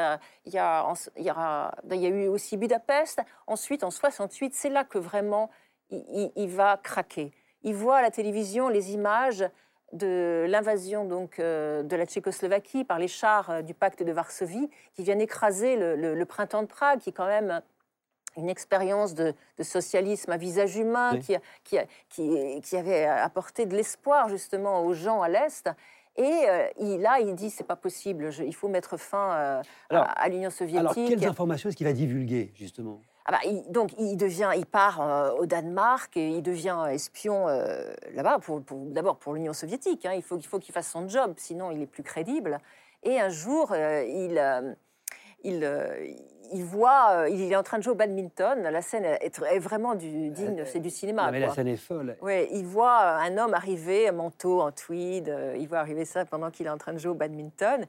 il y a, eu aussi Budapest. Ensuite en 68 c'est là que vraiment il, va craquer. Il voit à la télévision les images de l'invasion donc euh, de la Tchécoslovaquie par les chars euh, du pacte de Varsovie qui viennent écraser le, printemps de Prague, qui quand même une expérience de, socialisme à visage humain qui, qui, qui, qui, avait apporté de l'espoir justement aux gens à l'Est. Et euh, il, là, il dit c'est pas possible, il faut mettre fin à, l'Union soviétique. Alors, quelles informations est-ce qu'il va divulguer justement? Ah bah, donc il devient, il part euh, au Danemark et il devient espion euh, là-bas. Pour, D'abord pour l'Union soviétique, hein. il faut qu'il faut qu'il fasse son job, sinon il est plus crédible. Et un jour, euh, il, il, il voit, il est en train de jouer au badminton. La scène est, vraiment du, digne, c'est du cinéma. mais la scène est folle. Ouais, il voit un homme arriver, un manteau en tweed. il voit arriver ça pendant qu'il est en train de jouer au badminton.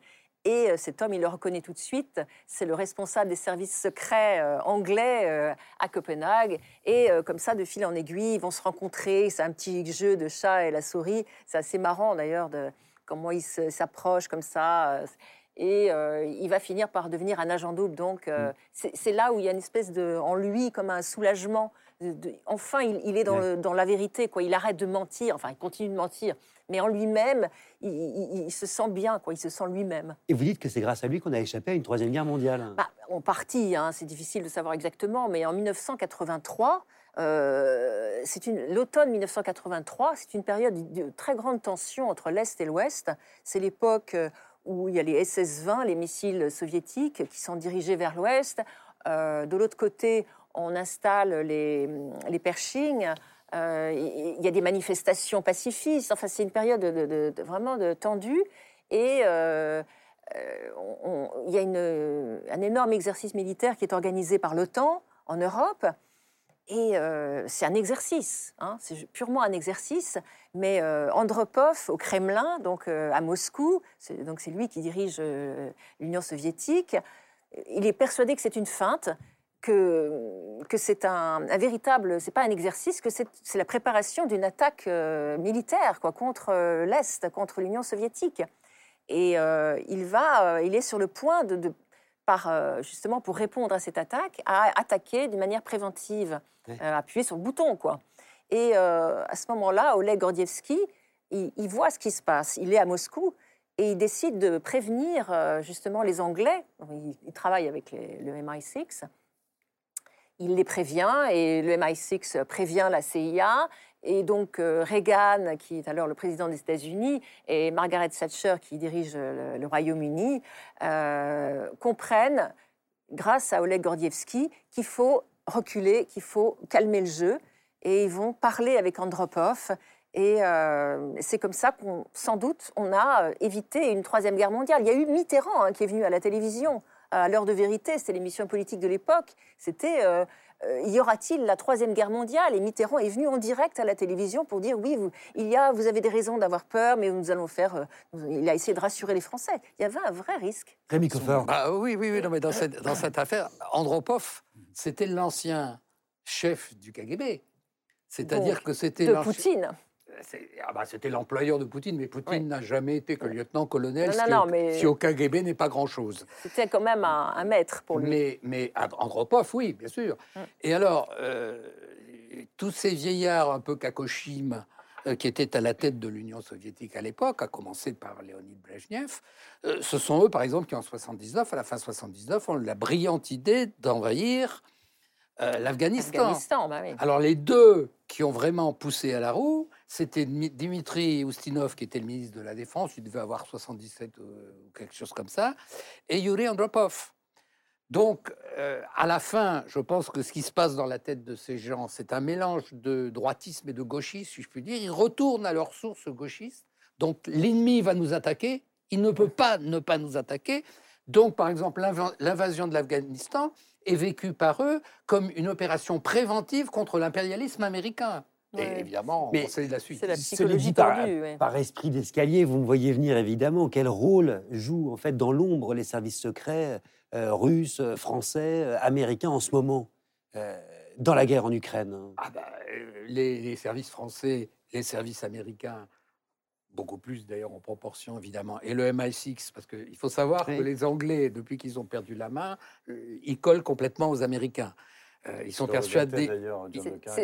Et euh, cet homme, il le reconnaît tout de suite. C'est le responsable des services secrets euh, anglais euh, à Copenhague. Et comme ça, de fil en aiguille, ils vont se rencontrer. C'est un petit jeu de chat et la souris. C'est assez marrant d'ailleurs de comment ils s'approchent comme ça. Et il va finir par devenir un agent double. Donc, mm. c'est là où il y a une espèce de, en lui, comme un soulagement. enfin, il, est dans, dans, la vérité, quoi. Il arrête de mentir. Enfin, il continue de mentir mais en lui-même, il, se sent bien, quoi. il se sent lui-même. Et vous dites que c'est grâce à lui qu'on a échappé à une troisième guerre mondiale bah, En partie, hein, c'est difficile de savoir exactement, mais en 1983, euh, c'est l'automne 1983, c'est une période de très grande tension entre l'Est et l'Ouest. C'est l'époque euh, où il y a les SS-20, les missiles soviétiques, qui sont dirigés vers l'Ouest. Euh, de l'autre côté, on installe les, les Pershing. Euh, il y a des manifestations pacifistes. Enfin, c'est une période de, vraiment de tendue. Et euh, il y a un énorme exercice militaire qui est organisé par l'OTAN en Europe. Et c'est un exercice, hein, c'est purement un exercice. Mais Andropov au Kremlin, donc à Moscou, donc c'est lui qui dirige l'Union soviétique. Il est persuadé que c'est une feinte, que, que c'est un, véritable, c'est pas un exercice, que c'est la préparation d'une attaque euh, militaire contre euh, l'Est, contre l'Union soviétique. Et euh, il va, il est sur le point de, justement pour répondre à cette attaque, à attaquer d'une manière préventive, appuyer sur le bouton quoi. Et à ce moment-là, Oleg Gordievsky, il, voit ce qui se passe. Il est à Moscou et il décide de prévenir justement les Anglais. Il, travaille avec le MI6 il les prévient et le MI6 prévient la CIA. Et donc euh, Reagan, qui est alors le président des États-Unis, et Margaret Thatcher, qui dirige le, Royaume-Uni, euh, comprennent, grâce à Oleg Gordievsky, qu'il faut reculer, qu'il faut calmer le jeu. Et ils vont parler avec Andropov. Et euh, c'est comme ça qu'on, sans doute, on a évité une troisième guerre mondiale. Il y a eu Mitterrand hein, qui est venu à la télévision à l'heure de vérité, c'était l'émission politique de l'époque, c'était euh, euh, y aura-t-il la troisième guerre mondiale? Et Mitterrand est venu en direct à la télévision pour dire oui, vous, il y a, vous avez des raisons d'avoir peur, mais nous allons faire. Euh, il a essayé de rassurer les Français. Il y avait un vrai risque. Rémi Coffer. Ah, oui, oui, oui, non, mais dans cette, dans cette affaire, Andropov, c'était l'ancien chef du KGB. C'est-à-dire que c'était. De Poutine. Ah bah, c'était l'employeur de Poutine, mais Poutine n'a jamais été que lieutenant-colonel, si, au KGB n'est pas grand-chose. C'était quand même un, maître pour lui. Mais, mais Andropov, oui, bien sûr. Mm. Et alors, euh, tous ces vieillards un peu kakoshim euh, qui étaient à la tête de l'Union soviétique à l'époque, à commencer par Léonid Brezhnev, euh, ce sont eux, par exemple, qui en 79, à la fin 79, ont la brillante idée d'envahir l'Afghanistan. Bah alors les deux qui ont vraiment poussé à la roue, c'était Dimitri Oustinov, qui était le ministre de la Défense, il devait avoir 77 euh, ou quelque chose comme ça, et Yuri Andropov. Donc, euh, à la fin, je pense que ce qui se passe dans la tête de ces gens, c'est un mélange de droitisme et de gauchisme, si je puis dire. Ils retournent à leur source gauchiste. Donc, l'ennemi va nous attaquer. Il ne peut pas ne pas nous attaquer. Donc, par exemple, l'invasion de l'Afghanistan est vécue par eux comme une opération préventive contre l'impérialisme américain. Et évidemment, Mais sait la suite. C'est la psychologie par, ouais. par esprit d'escalier, vous me voyez venir évidemment. Quel rôle jouent en fait dans l'ombre les services secrets euh, russes, euh, français, euh, américains en ce moment euh, dans la guerre en Ukraine hein Ah bah, les, les services français, les services américains, beaucoup plus d'ailleurs en proportion évidemment, et le MI6, parce qu'il faut savoir Oui. que les Anglais, depuis qu'ils ont perdu la main, ils collent complètement aux Américains. Euh, ils sont persuadés.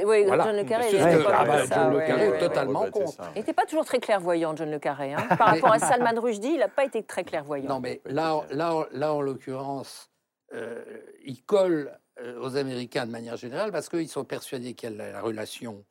oui, Voilà. John Le Carré, il sûr. était Ouais, pas ah bah, comme ça, John Le ouais, Carré est ouais, totalement ouais. contre. Il n'était pas toujours très clairvoyant, John Le Carré. hein. Par rapport à Salman Rushdie, il n'a pas été très clairvoyant. Non, mais là, en- là, là, en l'occurrence, euh, ils collent euh, aux Américains de manière générale parce qu'ils sont persuadés qu'il y a la relation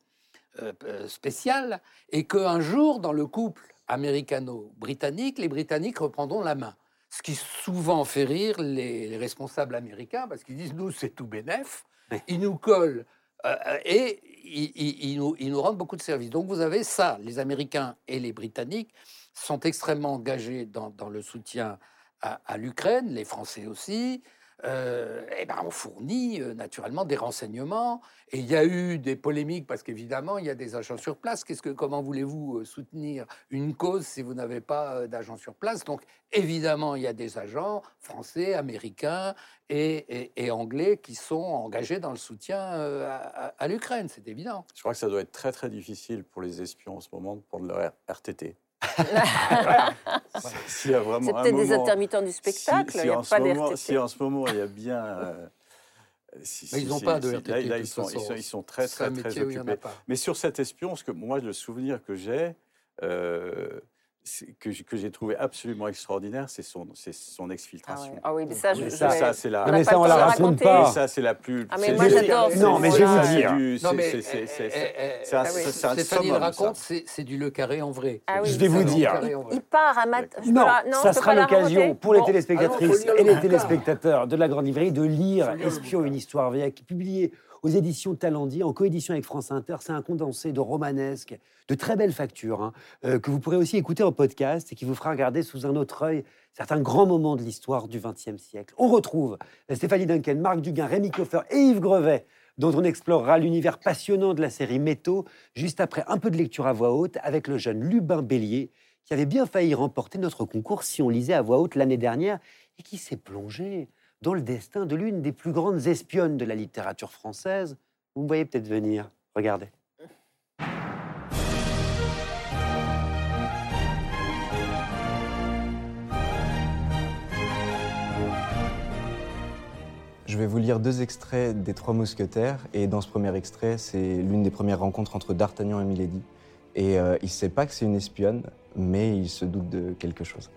euh, euh, spéciale et qu'un jour, dans le couple américano-britannique, les Britanniques reprendront la main. Ce qui souvent fait rire les, les responsables américains parce qu'ils disent nous, c'est tout bénef. Ils nous collent euh, euh, et ils, nous, rendent beaucoup de services. Donc vous avez ça, les Américains et les Britanniques sont extrêmement engagés dans, le soutien à l'Ukraine, les Français aussi. Euh, eh ben, on fournit euh, naturellement des renseignements. Et il y a eu des polémiques parce qu'évidemment, il y a des agents sur place. Qu'est-ce que, comment voulez-vous euh, soutenir une cause si vous n'avez pas d'agents sur place? Donc, évidemment, il y a des agents français, américains et, anglais qui sont engagés dans le soutien à l'Ukraine. C'est évident. Je crois que ça doit être très très difficile pour les espions en ce moment de prendre leur RTT. S'il y a vraiment C'est un peut-être des intermittents du spectacle, si il n'y a en ce pas moment- d'RTT. Si en ce moment il y a bien. euh, si- ils n'ont si- pas de RTT, Là, de là, toute ils, sont, ils, façon. sont, ils sont très très très occupés. Mais sur cet espion, ce que moi le souvenir que j'ai, euh, que, j'ai trouvé absolument extraordinaire, c'est son, son exfiltration. Ah oui, mais ça, je- ça, c'est la. Mais ça, on temps la raconte pas. Ça, c'est la plus. Ah, mais moi, j'adore Non, mais je vais vous dire. c'est- eh, un- ah un Stéphanie le raconte, c'est du Le Carré en vrai. Ah Je vais vous dire. Il part à mat... Non, ça sera l'occasion pour les Bon, téléspectatrices et les téléspectateurs de la Grande Librairie de lire Espion, une histoire vraie, qui est publié aux éditions Talendier, en coédition avec France Inter. C'est un condensé de romanesque, de très belles factures, hein, euh, que vous pourrez aussi écouter en podcast et qui vous fera regarder sous un autre œil certains grands moments de l'histoire du XXe siècle. On retrouve Stéphanie Duncan, Marc Duguin, Rémi Coffer et Yves Grevet, dont on explorera l'univers passionnant de la série Métaux, juste après un peu de lecture à voix haute avec le jeune Lubin Bélier, qui avait bien failli remporter notre concours si on lisait à voix haute l'année dernière et qui s'est plongé dans le destin de l'une des plus grandes espionnes de la littérature française. Vous me voyez peut-être venir. Regardez. Je vais vous lire deux extraits des Trois Mousquetaires. Et dans ce premier extrait, c'est l'une des premières rencontres entre D'Artagnan et Milady. Et euh, il ne sait pas que c'est une espionne, mais il se doute de quelque chose.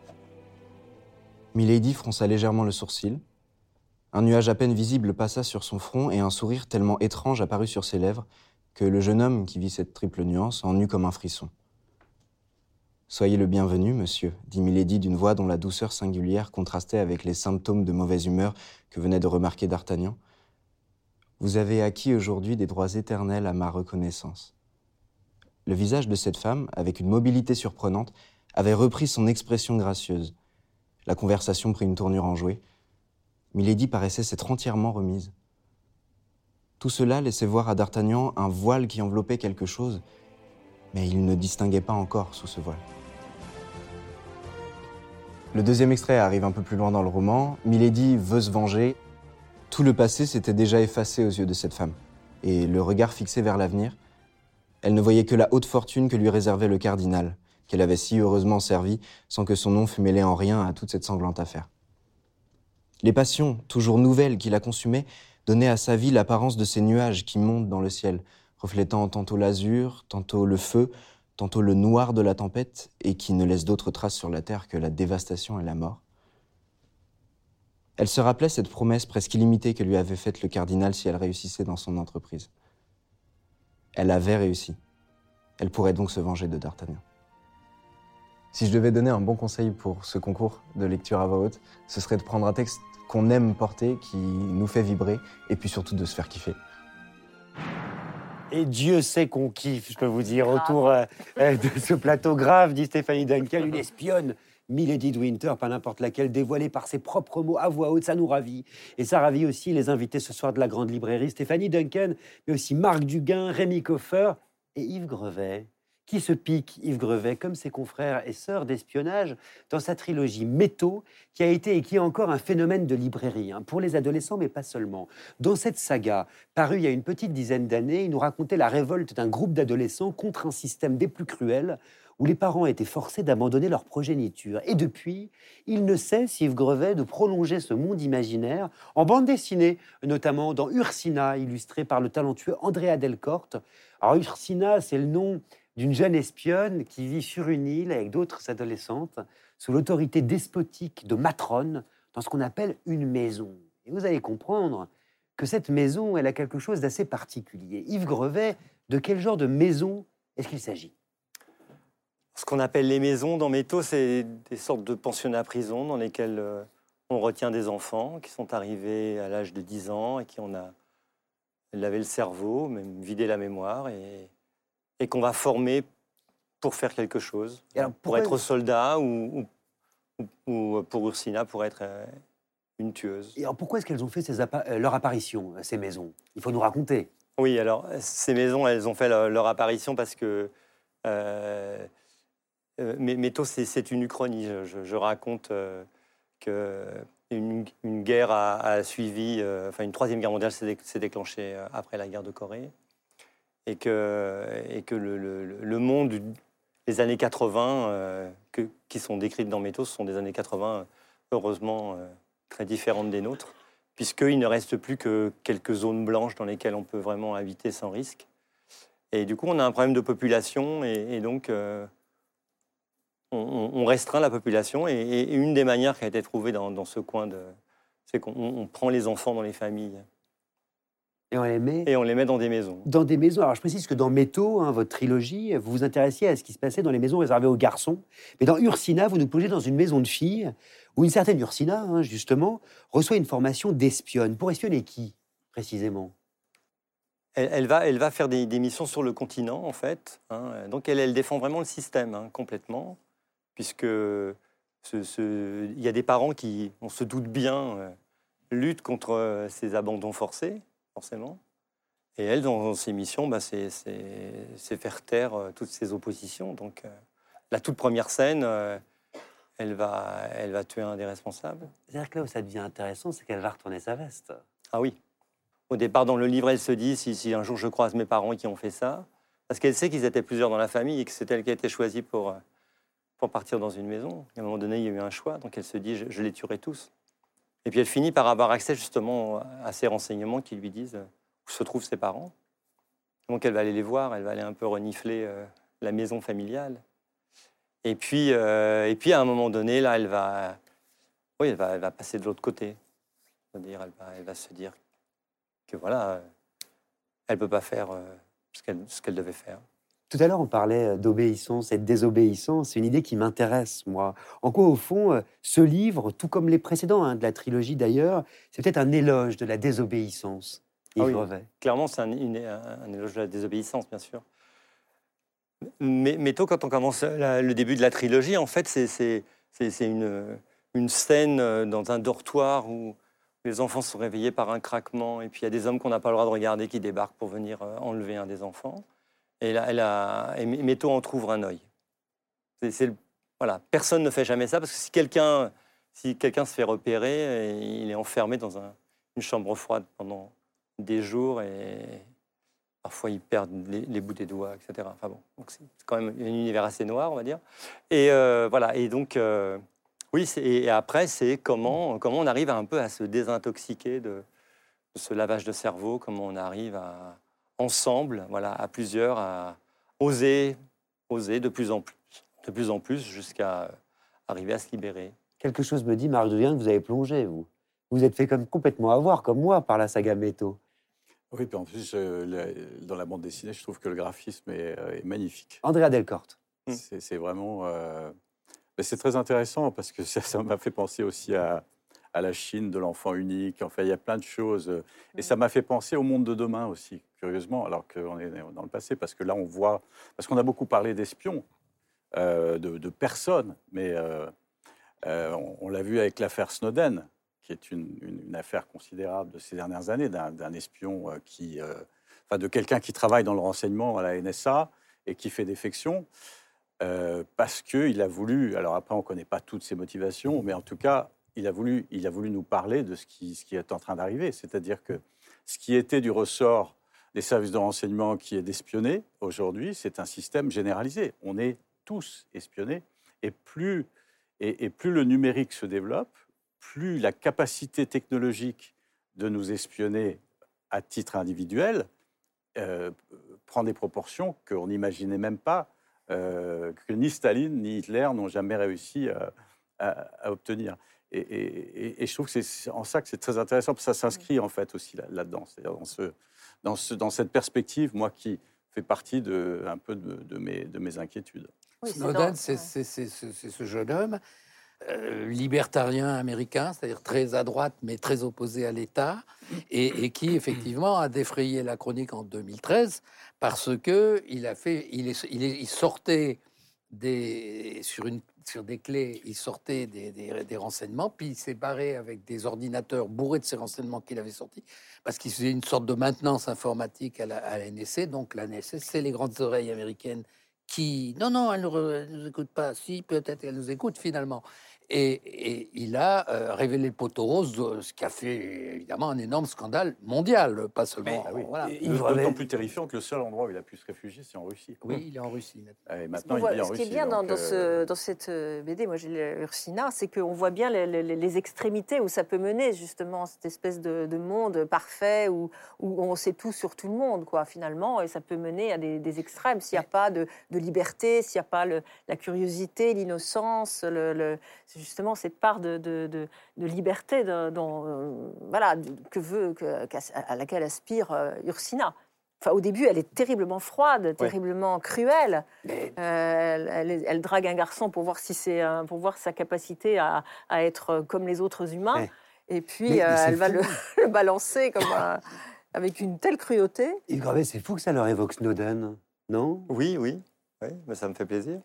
Milady fronça légèrement le sourcil. Un nuage à peine visible passa sur son front et un sourire tellement étrange apparut sur ses lèvres que le jeune homme qui vit cette triple nuance en eut comme un frisson. Soyez le bienvenu, monsieur, dit Milady d'une voix dont la douceur singulière contrastait avec les symptômes de mauvaise humeur que venait de remarquer D'Artagnan. Vous avez acquis aujourd'hui des droits éternels à ma reconnaissance. Le visage de cette femme, avec une mobilité surprenante, avait repris son expression gracieuse. La conversation prit une tournure enjouée. Milady paraissait s'être entièrement remise. Tout cela laissait voir à D'Artagnan un voile qui enveloppait quelque chose, mais il ne distinguait pas encore sous ce voile. Le deuxième extrait arrive un peu plus loin dans le roman. Milady veut se venger. Tout le passé s'était déjà effacé aux yeux de cette femme. Et le regard fixé vers l'avenir, elle ne voyait que la haute fortune que lui réservait le cardinal, qu'elle avait si heureusement servi sans que son nom fût mêlé en rien à toute cette sanglante affaire. Les passions, toujours nouvelles, qui la consumaient, donnaient à sa vie l'apparence de ces nuages qui montent dans le ciel, reflétant tantôt l'azur, tantôt le feu, tantôt le noir de la tempête, et qui ne laissent d'autres traces sur la terre que la dévastation et la mort. Elle se rappelait cette promesse presque illimitée que lui avait faite le cardinal si elle réussissait dans son entreprise. Elle avait réussi. Elle pourrait donc se venger de D'Artagnan. Si je devais donner un bon conseil pour ce concours de lecture à voix haute, ce serait de prendre un texte qu'on aime porter, qui nous fait vibrer, et puis surtout de se faire kiffer. Et Dieu sait qu'on kiffe, je peux vous dire, autour euh, euh, de ce plateau grave, dit Stéphanie Duncan, une espionne Milady de Winter, pas n'importe laquelle, dévoilée par ses propres mots à voix haute, ça nous ravit. Et ça ravit aussi les invités ce soir de la Grande Librairie, Stéphanie Duncan, mais aussi Marc Duguin, Rémi Coffer et Yves Grevet qui se pique Yves Grevet comme ses confrères et sœurs d'espionnage dans sa trilogie Métaux, qui a été et qui est encore un phénomène de librairie, hein, pour les adolescents, mais pas seulement. Dans cette saga, parue il y a une petite dizaine d'années, il nous racontait la révolte d'un groupe d'adolescents contre un système des plus cruels, où les parents étaient forcés d'abandonner leur progéniture. Et depuis, il ne cesse, Yves Grevet, de prolonger ce monde imaginaire en bande dessinée, notamment dans Ursina, illustré par le talentueux Andrea Delcorte. Alors Ursina, c'est le nom d'une jeune espionne qui vit sur une île avec d'autres adolescentes sous l'autorité despotique de matrone dans ce qu'on appelle une maison. Et vous allez comprendre que cette maison, elle a quelque chose d'assez particulier. Yves Grevet, de quel genre de maison est-ce qu'il s'agit? Ce qu'on appelle les maisons dans Métaux, c'est des sortes de pensionnats prison dans lesquels euh, on retient des enfants qui sont arrivés à l'âge de 10 ans et qui ont a lavé le cerveau, même vidé la mémoire et et qu'on va former pour faire quelque chose, pour être soldat ou, ou, pour Ursina pour être euh, une tueuse. Et alors pourquoi est-ce qu'elles ont fait ces euh, leur apparition, euh, ces maisons? Il faut nous raconter. Oui, alors ces maisons, elles ont fait leur, apparition parce que euh, Métaux, c'est une uchronie. Je, raconte que une, guerre a, suivi, enfin une troisième guerre mondiale s'est déclenchée après la guerre de Corée et que, le, monde des années 80 euh, qui sont décrites dans Métaux, ce sont des années 80 heureusement euh, très différentes des nôtres, puisqu'il ne reste plus que quelques zones blanches dans lesquelles on peut vraiment habiter sans risque. Et du coup, on a un problème de population, et, donc euh, on, restreint la population. Et, une des manières qui a été trouvée dans ce coin, c'est qu'on prend les enfants dans les familles. Et on les met Et on les met dans des maisons. Dans des maisons. Alors je précise que dans Métaux, hein, votre trilogie, vous vous intéressiez à ce qui se passait dans les maisons réservées aux garçons. Mais dans Ursina, vous nous plongez dans une maison de filles où une certaine Ursina, hein, justement, reçoit une formation d'espionne. Pour espionner qui, précisément? Elle, va, elle va faire des, missions sur le continent, en fait. Hein. Donc elle, elle défend vraiment le système, complètement. Puisque il y a des parents qui, on se doute bien, euh, luttent contre euh, ces abandons forcés forcément. Et elle, dans ses missions, bah, c'est faire taire euh, toutes ces oppositions. Donc, euh, la toute première scène, euh, elle, va, elle va tuer un des responsables. C'est-à-dire que là où ça devient intéressant, c'est qu'elle va retourner sa veste. Ah oui. Au départ, dans le livre, elle se dit si, si un jour je croise mes parents qui ont fait ça, parce qu'elle sait qu'ils étaient plusieurs dans la famille et que c'est elle qui a été choisie pour, pour partir dans une maison. à un moment donné, il y a eu un choix, donc elle se dit je, je les tuerai tous. Et puis elle finit par avoir accès justement à ces renseignements qui lui disent où se trouvent ses parents. Donc elle va aller les voir, elle va aller un peu renifler euh, la maison familiale. Et puis, euh, et puis à un moment donné, là, elle va, oui, elle va, passer de l'autre côté. C'est-à-dire, elle va, se dire que voilà, elle peut pas faire euh, ce qu'elle devait faire. Tout à l'heure, on parlait d'obéissance et de désobéissance. C'est une idée qui m'intéresse, moi. En quoi, au fond, ce livre, tout comme les précédents hein, de la trilogie d'ailleurs, c'est peut-être un éloge de la désobéissance. Ah oui, clairement, c'est un, éloge de la désobéissance, bien sûr. Mais, mais tôt, quand on commence le début de la trilogie, en fait, c'est une, une scène dans un dortoir où les enfants sont réveillés par un craquement, et puis il y a des hommes qu'on n'a pas le droit de regarder qui débarquent pour venir enlever un des enfants. Et là, elle a, et en trouve un œil. Voilà, personne ne fait jamais ça parce que si quelqu'un, si quelqu'un se fait repérer, il est enfermé dans une chambre froide pendant des jours et parfois il perd les, bouts des doigts, etc. Enfin bon, c'est quand même un univers assez noir, on va dire. Et euh, voilà. Et donc, euh, oui. Et après, c'est comment comment on arrive un peu à se désintoxiquer de ce lavage de cerveau, comment on arrive à ensemble, voilà, à plusieurs, à oser, oser de plus en plus, de plus en plus, jusqu'à arriver à se libérer. Quelque chose me dit, Marc Devien, que vous avez plongé, vous. Vous êtes fait comme complètement avoir, comme moi, par la saga Métaux. Oui, puis en plus, euh, dans la bande dessinée, je trouve que le graphisme est, euh, magnifique. Andrea Delcorte. C'est vraiment. Euh, c'est très intéressant parce que ça m'a fait penser aussi à, à la Chine de l'enfant unique. Enfin, il y a plein de choses. Et ça m'a fait penser au monde de demain aussi, curieusement, alors qu'on est dans le passé, parce que là, on voit. Parce qu'on a beaucoup parlé d'espions, euh, de, personnes, mais euh, on, l'a vu avec l'affaire Snowden, qui est une, affaire considérable de ces dernières années, d'un espion qui, enfin, de quelqu'un qui travaille dans le renseignement à la NSA et qui fait défection. Euh, parce qu'il a voulu, alors après on ne connaît pas toutes ses motivations, mais en tout cas, il a voulu, nous parler de ce qui, est en train d'arriver. C'est-à-dire que ce qui était du ressort des services de renseignement qui est d'espionner, aujourd'hui, c'est un système généralisé. On est tous espionnés. Et plus, et, plus le numérique se développe, plus la capacité technologique de nous espionner à titre individuel euh, prend des proportions qu'on n'imaginait même pas euh, que ni Staline ni Hitler n'ont jamais réussi à, obtenir. Et, je trouve que c'est en ça que c'est très intéressant, parce que ça s'inscrit en fait aussi là-dedans, c'est-à-dire dans, ce, dans, ce, dans cette perspective, moi qui fais partie de, un peu de, mes, de mes inquiétudes. Snowden, c'est ce jeune homme euh, libertarien américain, c'est-à-dire très à droite mais très opposé à l'État, et, qui effectivement a défrayé la chronique en 2013 parce que il a fait, il, est, il, sortait des sur une sur des clés, il sortait des, des, renseignements, puis il s'est barré avec des ordinateurs bourrés de ces renseignements qu'il avait sortis, parce qu'il faisait une sorte de maintenance informatique à la, NSC. Donc la NSC, c'est les grandes oreilles américaines qui, non, non, elle ne nous écoute pas. Si, peut-être elle nous écoute finalement. Et, il a euh, révélé le poteau rose, euh, ce qui a fait évidemment un énorme scandale mondial, pas seulement. Mais, voilà. Il est d'autant plus terrifiant que le seul endroit où il a pu se réfugier, c'est en Russie. Oui, il est en Russie maintenant. Et maintenant, il vit en ce qui est bien dans, euh, dans, cette BD, moi j'ai Ursina, c'est qu'on voit bien les, extrémités où ça peut mener justement cette espèce de, monde parfait où, où, on sait tout sur tout le monde, quoi, finalement, et ça peut mener à des, extrêmes s'il n'y a pas de, liberté, s'il n'y a pas la curiosité, l'innocence, le justement cette part de, de, liberté dont, euh, voilà, que veut, à laquelle aspire euh, Ursina. Enfin, au début, elle est terriblement froide, terriblement cruelle. Euh, elle, drague un garçon pour voir si c'est pour voir sa capacité à, être comme les autres humains. Et puis, elle va le, balancer comme avec une telle cruauté. C'est fou que ça leur évoque Snowden, non? Oui, oui. Oui, mais ça me fait plaisir.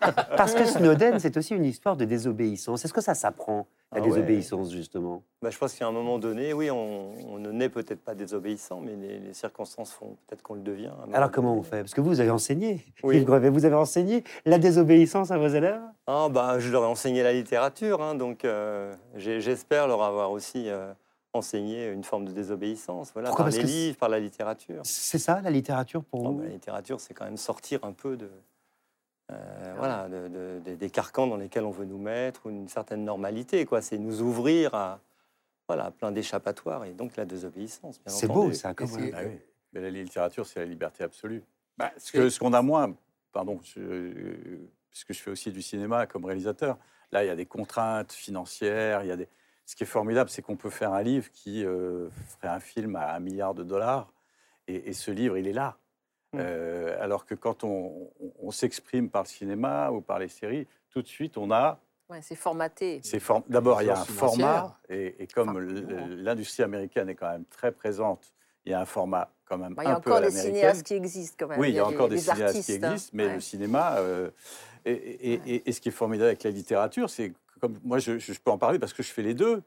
Parce que Snowden, c'est aussi une histoire de désobéissance. Est-ce que ça s'apprend, la ah désobéissance, justement? Bah, Je pense qu'à un moment donné, oui, on, ne naît peut-être pas désobéissant, mais les, circonstances font peut-être qu'on le devient. Alors comment on fait? Parce que vous avez enseigné, oui. vous avez enseigné la désobéissance à vos élèves? Ah, bah, Je leur ai enseigné la littérature, hein, donc euh, j'espère leur avoir aussi... Euh, enseigner une forme de désobéissance, voilà, par les livres, par la littérature. C'est ça, la littérature, pour vous? bah, La littérature, c'est quand même sortir un peu de, euh, voilà, des carcans dans lesquels on veut nous mettre, ou une certaine normalité. quoi. C'est nous ouvrir à voilà, plein d'échappatoires, et donc la désobéissance. C'est beau, ça, comme ah Mais la littérature, c'est la liberté absolue. Bah, ce qu'on a moins, pardon, puisque je fais aussi du cinéma comme réalisateur, là, il y a des contraintes financières, il y a des ce qui est formidable, c'est qu'on peut faire un livre qui euh, ferait un film à un milliard de dollars, et, ce livre, il est là. Mmh. Euh, alors que quand on, s'exprime par le cinéma ou par les séries, tout de suite, on a... Ouais, c'est formaté. D'abord, il y a un format, et, comme l'industrie américaine est quand même très présente, il y a un format quand même bah, un peu Il y a encore des cinéastes qui existent quand même. Oui, il y a, encore des, cinéastes qui hein. existent, mais le cinéma... Euh, et, ce qui est formidable avec la littérature, c'est moi je, peux en parler parce que je fais les deux,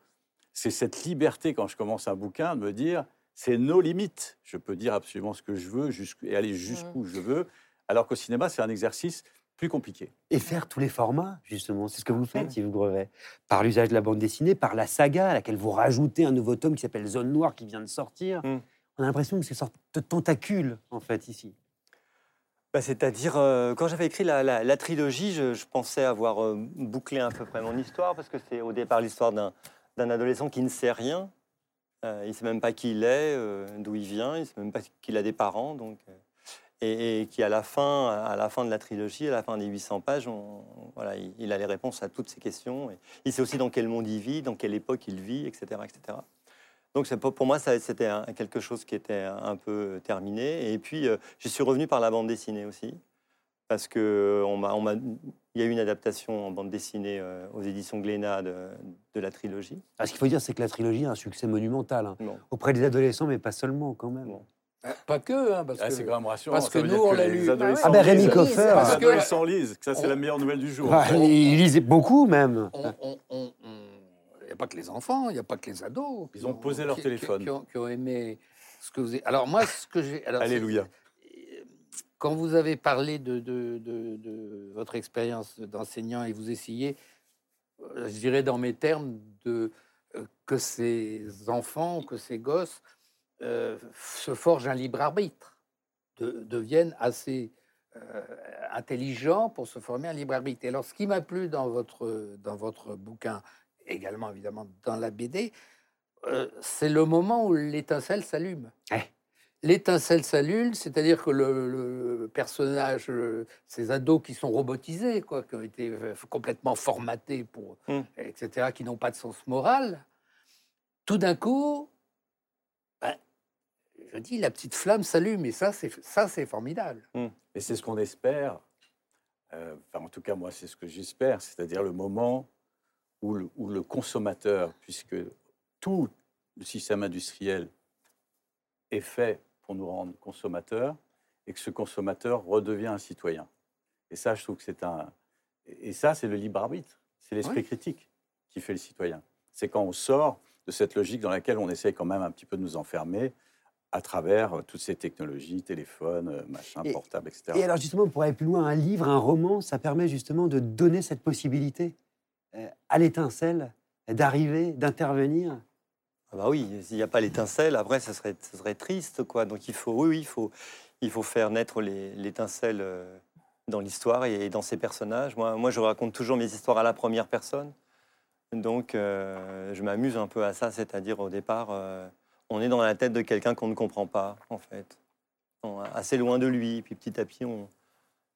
c'est cette liberté quand je commence un bouquin de me dire c'est nos limites. Je peux dire absolument ce que je veux et aller jusqu'où mmh. je veux, alors qu'au cinéma c'est un exercice plus compliqué. Et faire tous les formats, justement, c'est ce que vous faites, Yves Grevet, par l'usage de la bande dessinée, par la saga à laquelle vous rajoutez un nouveau tome qui s'appelle Zone Noire qui vient de sortir. Mmh. On a l'impression que c'est une sorte de tentacule, en fait, ici. Bah, c'est-à-dire, euh, quand j'avais écrit la, trilogie, je, pensais avoir euh, bouclé à peu près mon histoire, parce que c'est au départ l'histoire d'un adolescent qui ne sait rien. Euh, il ne sait même pas qui il est, d'où il vient, il ne sait même pas qu'il a des parents. Donc, et, qui, à la, fin, à la fin de la trilogie, à la fin des 800 pages, voilà, il, a les réponses à toutes ces questions. Et il sait aussi dans quel monde il vit, dans quelle époque il vit, etc. etc. Donc pour moi, c'était quelque chose qui était un peu terminé. Et puis, euh, j'y suis revenu par la bande dessinée aussi, parce que il y a eu une adaptation en bande dessinée euh, aux éditions Glénat de, la trilogie. Ah, ce qu'il faut dire, c'est que la trilogie a un succès monumental hein. auprès des adolescents, mais pas seulement quand même. Pas que, hein, parce Ah, que c'est quand même rassurant. parce que nous, on l'a les lu. adolescents Ah ben, lisent. Rémi Coffer. Les Parce que- adolescents lisent, que ça c'est la meilleure nouvelle du jour. Ah, il lisait beaucoup même. on- on- on- on- Il n'y a pas que les enfants, il n'y a pas que les ados. Ils ont posé leur qui- téléphone. Qui, qui ont, qui ont aimé ce que vous avez. Alors, moi, ce que j'ai. alors, c'est- Alléluia. Quand vous avez parlé de, votre expérience d'enseignant et vous essayez, euh, je dirais dans mes termes, de, euh, que ces enfants, que ces gosses euh, se forgent un libre arbitre, de- deviennent assez intelligents pour se former un libre arbitre. Et alors, ce qui m'a plu dans votre, bouquin, également évidemment dans la BD, c'est le moment où l'étincelle s'allume. L'étincelle s'allume, c'est-à-dire que le, le personnage, euh, ces ados qui sont robotisés, quoi, qui ont été euh, complètement formatés pour, Mm. etc., qui n'ont pas de sens moral, tout d'un coup, ben, je dis, la petite flamme s'allume, et ça, c'est ça, c'est formidable. Et c'est ce qu'on espère. euh, enfin, en tout cas, moi, c'est ce que j'espère, c'est-à-dire le moment où le, où le consommateur, puisque tout le système industriel est fait pour nous rendre consommateurs, et que ce consommateur redevient un citoyen. Et ça, je trouve que c'est un. Et ça, c'est le libre arbitre. C'est l'esprit Oui. critique qui fait le citoyen. C'est quand on sort de cette logique dans laquelle on essaie quand même un petit peu de nous enfermer à travers euh, toutes ces technologies, téléphones, euh, machin, Et- portables, etc. Et alors justement, pour aller plus loin, un livre, un roman, ça permet justement de donner cette possibilité euh, à l'étincelle d'arriver, d'intervenir. Ah bah oui, s'il n'y a pas l'étincelle, après, ça serait, ça serait triste, quoi. Donc il faut, oui, oui, il faut, il faut faire naître l'étincelle euh, dans l'histoire et dans ses personnages. Moi, moi, je raconte toujours mes histoires à la première personne. Donc, euh, je m'amuse un peu à ça, c'est-à-dire au départ, euh, on est dans la tête de quelqu'un qu'on ne comprend pas, en fait. Assez loin de lui, puis petit à petit, on,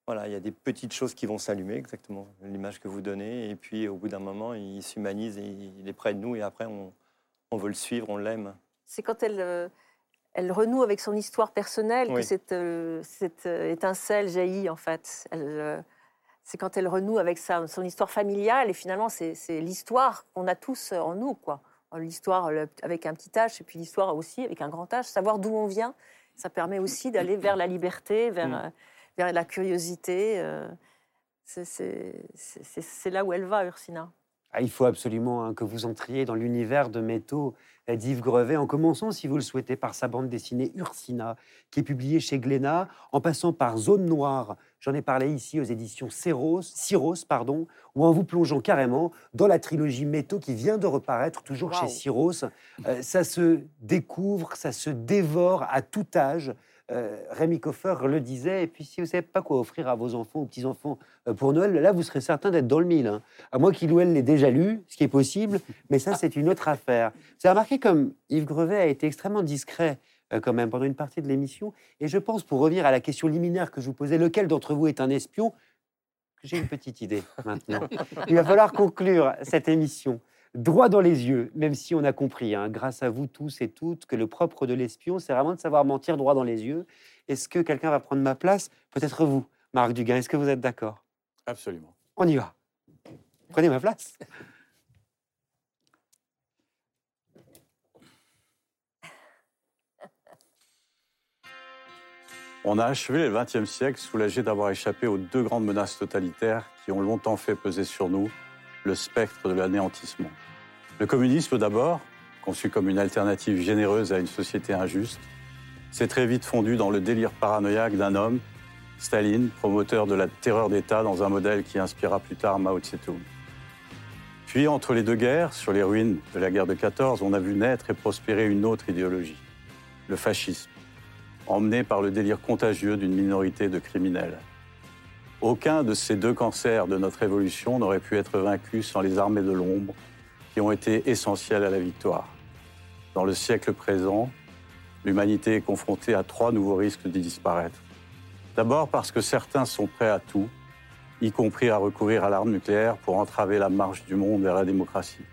voilà, il y a des petites choses qui vont s'allumer, exactement l'image que vous donnez, et puis au bout d'un moment, il s'humanise et il est près de nous, et après, on, on veut le suivre, on l'aime. C'est quand elle, euh, elle renoue avec son histoire personnelle que cette, euh, cette euh, étincelle jaillit, en fait. Elle, c'est quand elle renoue avec sa, son histoire familiale, et finalement, c'est l'histoire qu'on a tous en nous, quoi. L'histoire avec un petit H, et puis l'histoire aussi avec un grand H. Savoir d'où on vient, ça permet aussi d'aller vers la liberté, vers, Mm. vers la curiosité. c'est là où elle va, Ursina. Ah, il faut absolument hein, que vous entriez dans l'univers de métaux euh, d'Yves Grevet, en commençant, si vous le souhaitez, par sa bande dessinée Ursina, qui est publiée chez Glénat, en passant par Zone Noire, j'en ai parlé ici aux éditions Cyros, Cyros, pardon, ou en vous plongeant carrément dans la trilogie métaux qui vient de reparaître, toujours chez. Cyros. Euh, ça se découvre, ça se dévore à tout âge. Euh, Rémi Coffer le disait, et puis si vous ne savez pas quoi offrir à vos enfants ou petits-enfants euh, pour Noël, là, vous serez certain d'être dans le mille. hein. À moins qu'il ou elle l'ait déjà lu, ce qui est possible, mais ça, c'est une autre affaire. Vous avez remarqué comme Yves Grevet a été extrêmement discret euh, quand même pendant une partie de l'émission, et je pense, pour revenir à la question liminaire que je vous posais, lequel d'entre vous est un espion? J'ai une petite idée maintenant. Il va falloir conclure cette émission droit dans les yeux, même si on a compris, hein, grâce à vous tous et toutes, que le propre de l'espion, c'est vraiment de savoir mentir droit dans les yeux. Est-ce que quelqu'un va prendre ma place? Peut-être vous, Marc Duguin. Est-ce que vous êtes d'accord? Absolument. On y va. Prenez ma place. On a achevé le XXe siècle soulagé d'avoir échappé aux deux grandes menaces totalitaires qui ont longtemps fait peser sur nous le spectre de l'anéantissement. Le communisme d'abord, conçu comme une alternative généreuse à une société injuste, s'est très vite fondu dans le délire paranoïaque d'un homme, Staline, promoteur de la terreur d'État dans un modèle qui inspira plus tard Mao Tse-tung. Puis, entre les deux guerres, sur les ruines de la guerre de 14, on a vu naître et prospérer une autre idéologie, le fascisme emmené par le délire contagieux d'une minorité de criminels. Aucun de ces deux cancers de notre évolution n'aurait pu être vaincu sans les armées de l'ombre qui ont été essentielles à la victoire. Dans le siècle présent, l'humanité est confrontée à trois nouveaux risques d'y disparaître. D'abord parce que certains sont prêts à tout, y compris à recourir à l'arme nucléaire pour entraver la marche du monde vers la démocratie.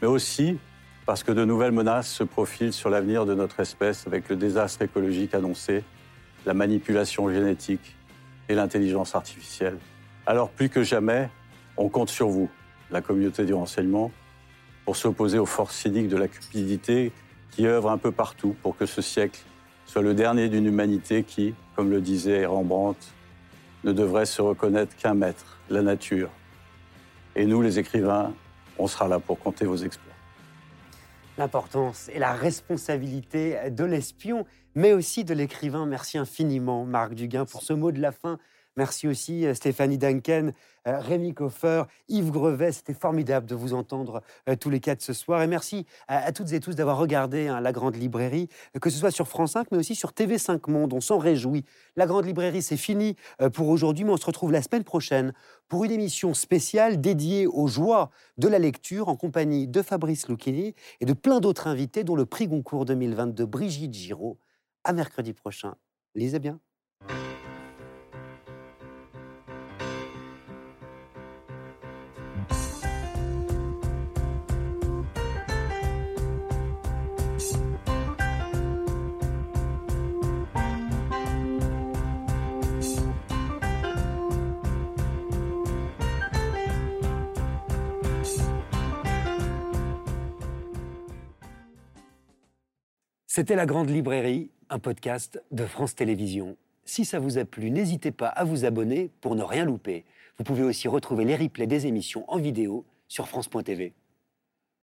Mais aussi parce que de nouvelles menaces se profilent sur l'avenir de notre espèce avec le désastre écologique annoncé, la manipulation génétique et l'intelligence artificielle. Alors plus que jamais, on compte sur vous, la communauté du renseignement, pour s'opposer aux forces cyniques de la cupidité qui œuvrent un peu partout pour que ce siècle soit le dernier d'une humanité qui, comme le disait Rembrandt, ne devrait se reconnaître qu'un maître, la nature. Et nous, les écrivains, on sera là pour compter vos exploits. L'importance et la responsabilité de l'espion, mais aussi de l'écrivain. Merci infiniment, Marc Duguin, pour ce mot de la fin Merci aussi euh, Stéphanie Duncan, euh, Rémi Koffer, Yves Grevet. C'était formidable de vous entendre euh, tous les quatre ce soir. Et merci à, toutes et tous d'avoir regardé hein, La Grande Librairie, que ce soit sur France 5, mais aussi sur TV5 Monde. On s'en réjouit. La Grande Librairie, c'est fini pour aujourd'hui, mais on se retrouve la semaine prochaine pour une émission spéciale dédiée aux joies de la lecture en compagnie de Fabrice Lucchini et de plein d'autres invités, dont le prix Goncourt 2022, Brigitte Giraud. À mercredi prochain. Lisez bien. C'était La Grande Librairie, un podcast de France Télévisions. Si ça vous a plu, n'hésitez pas à vous abonner pour ne rien louper. Vous pouvez aussi retrouver les replays des émissions en vidéo sur France.tv.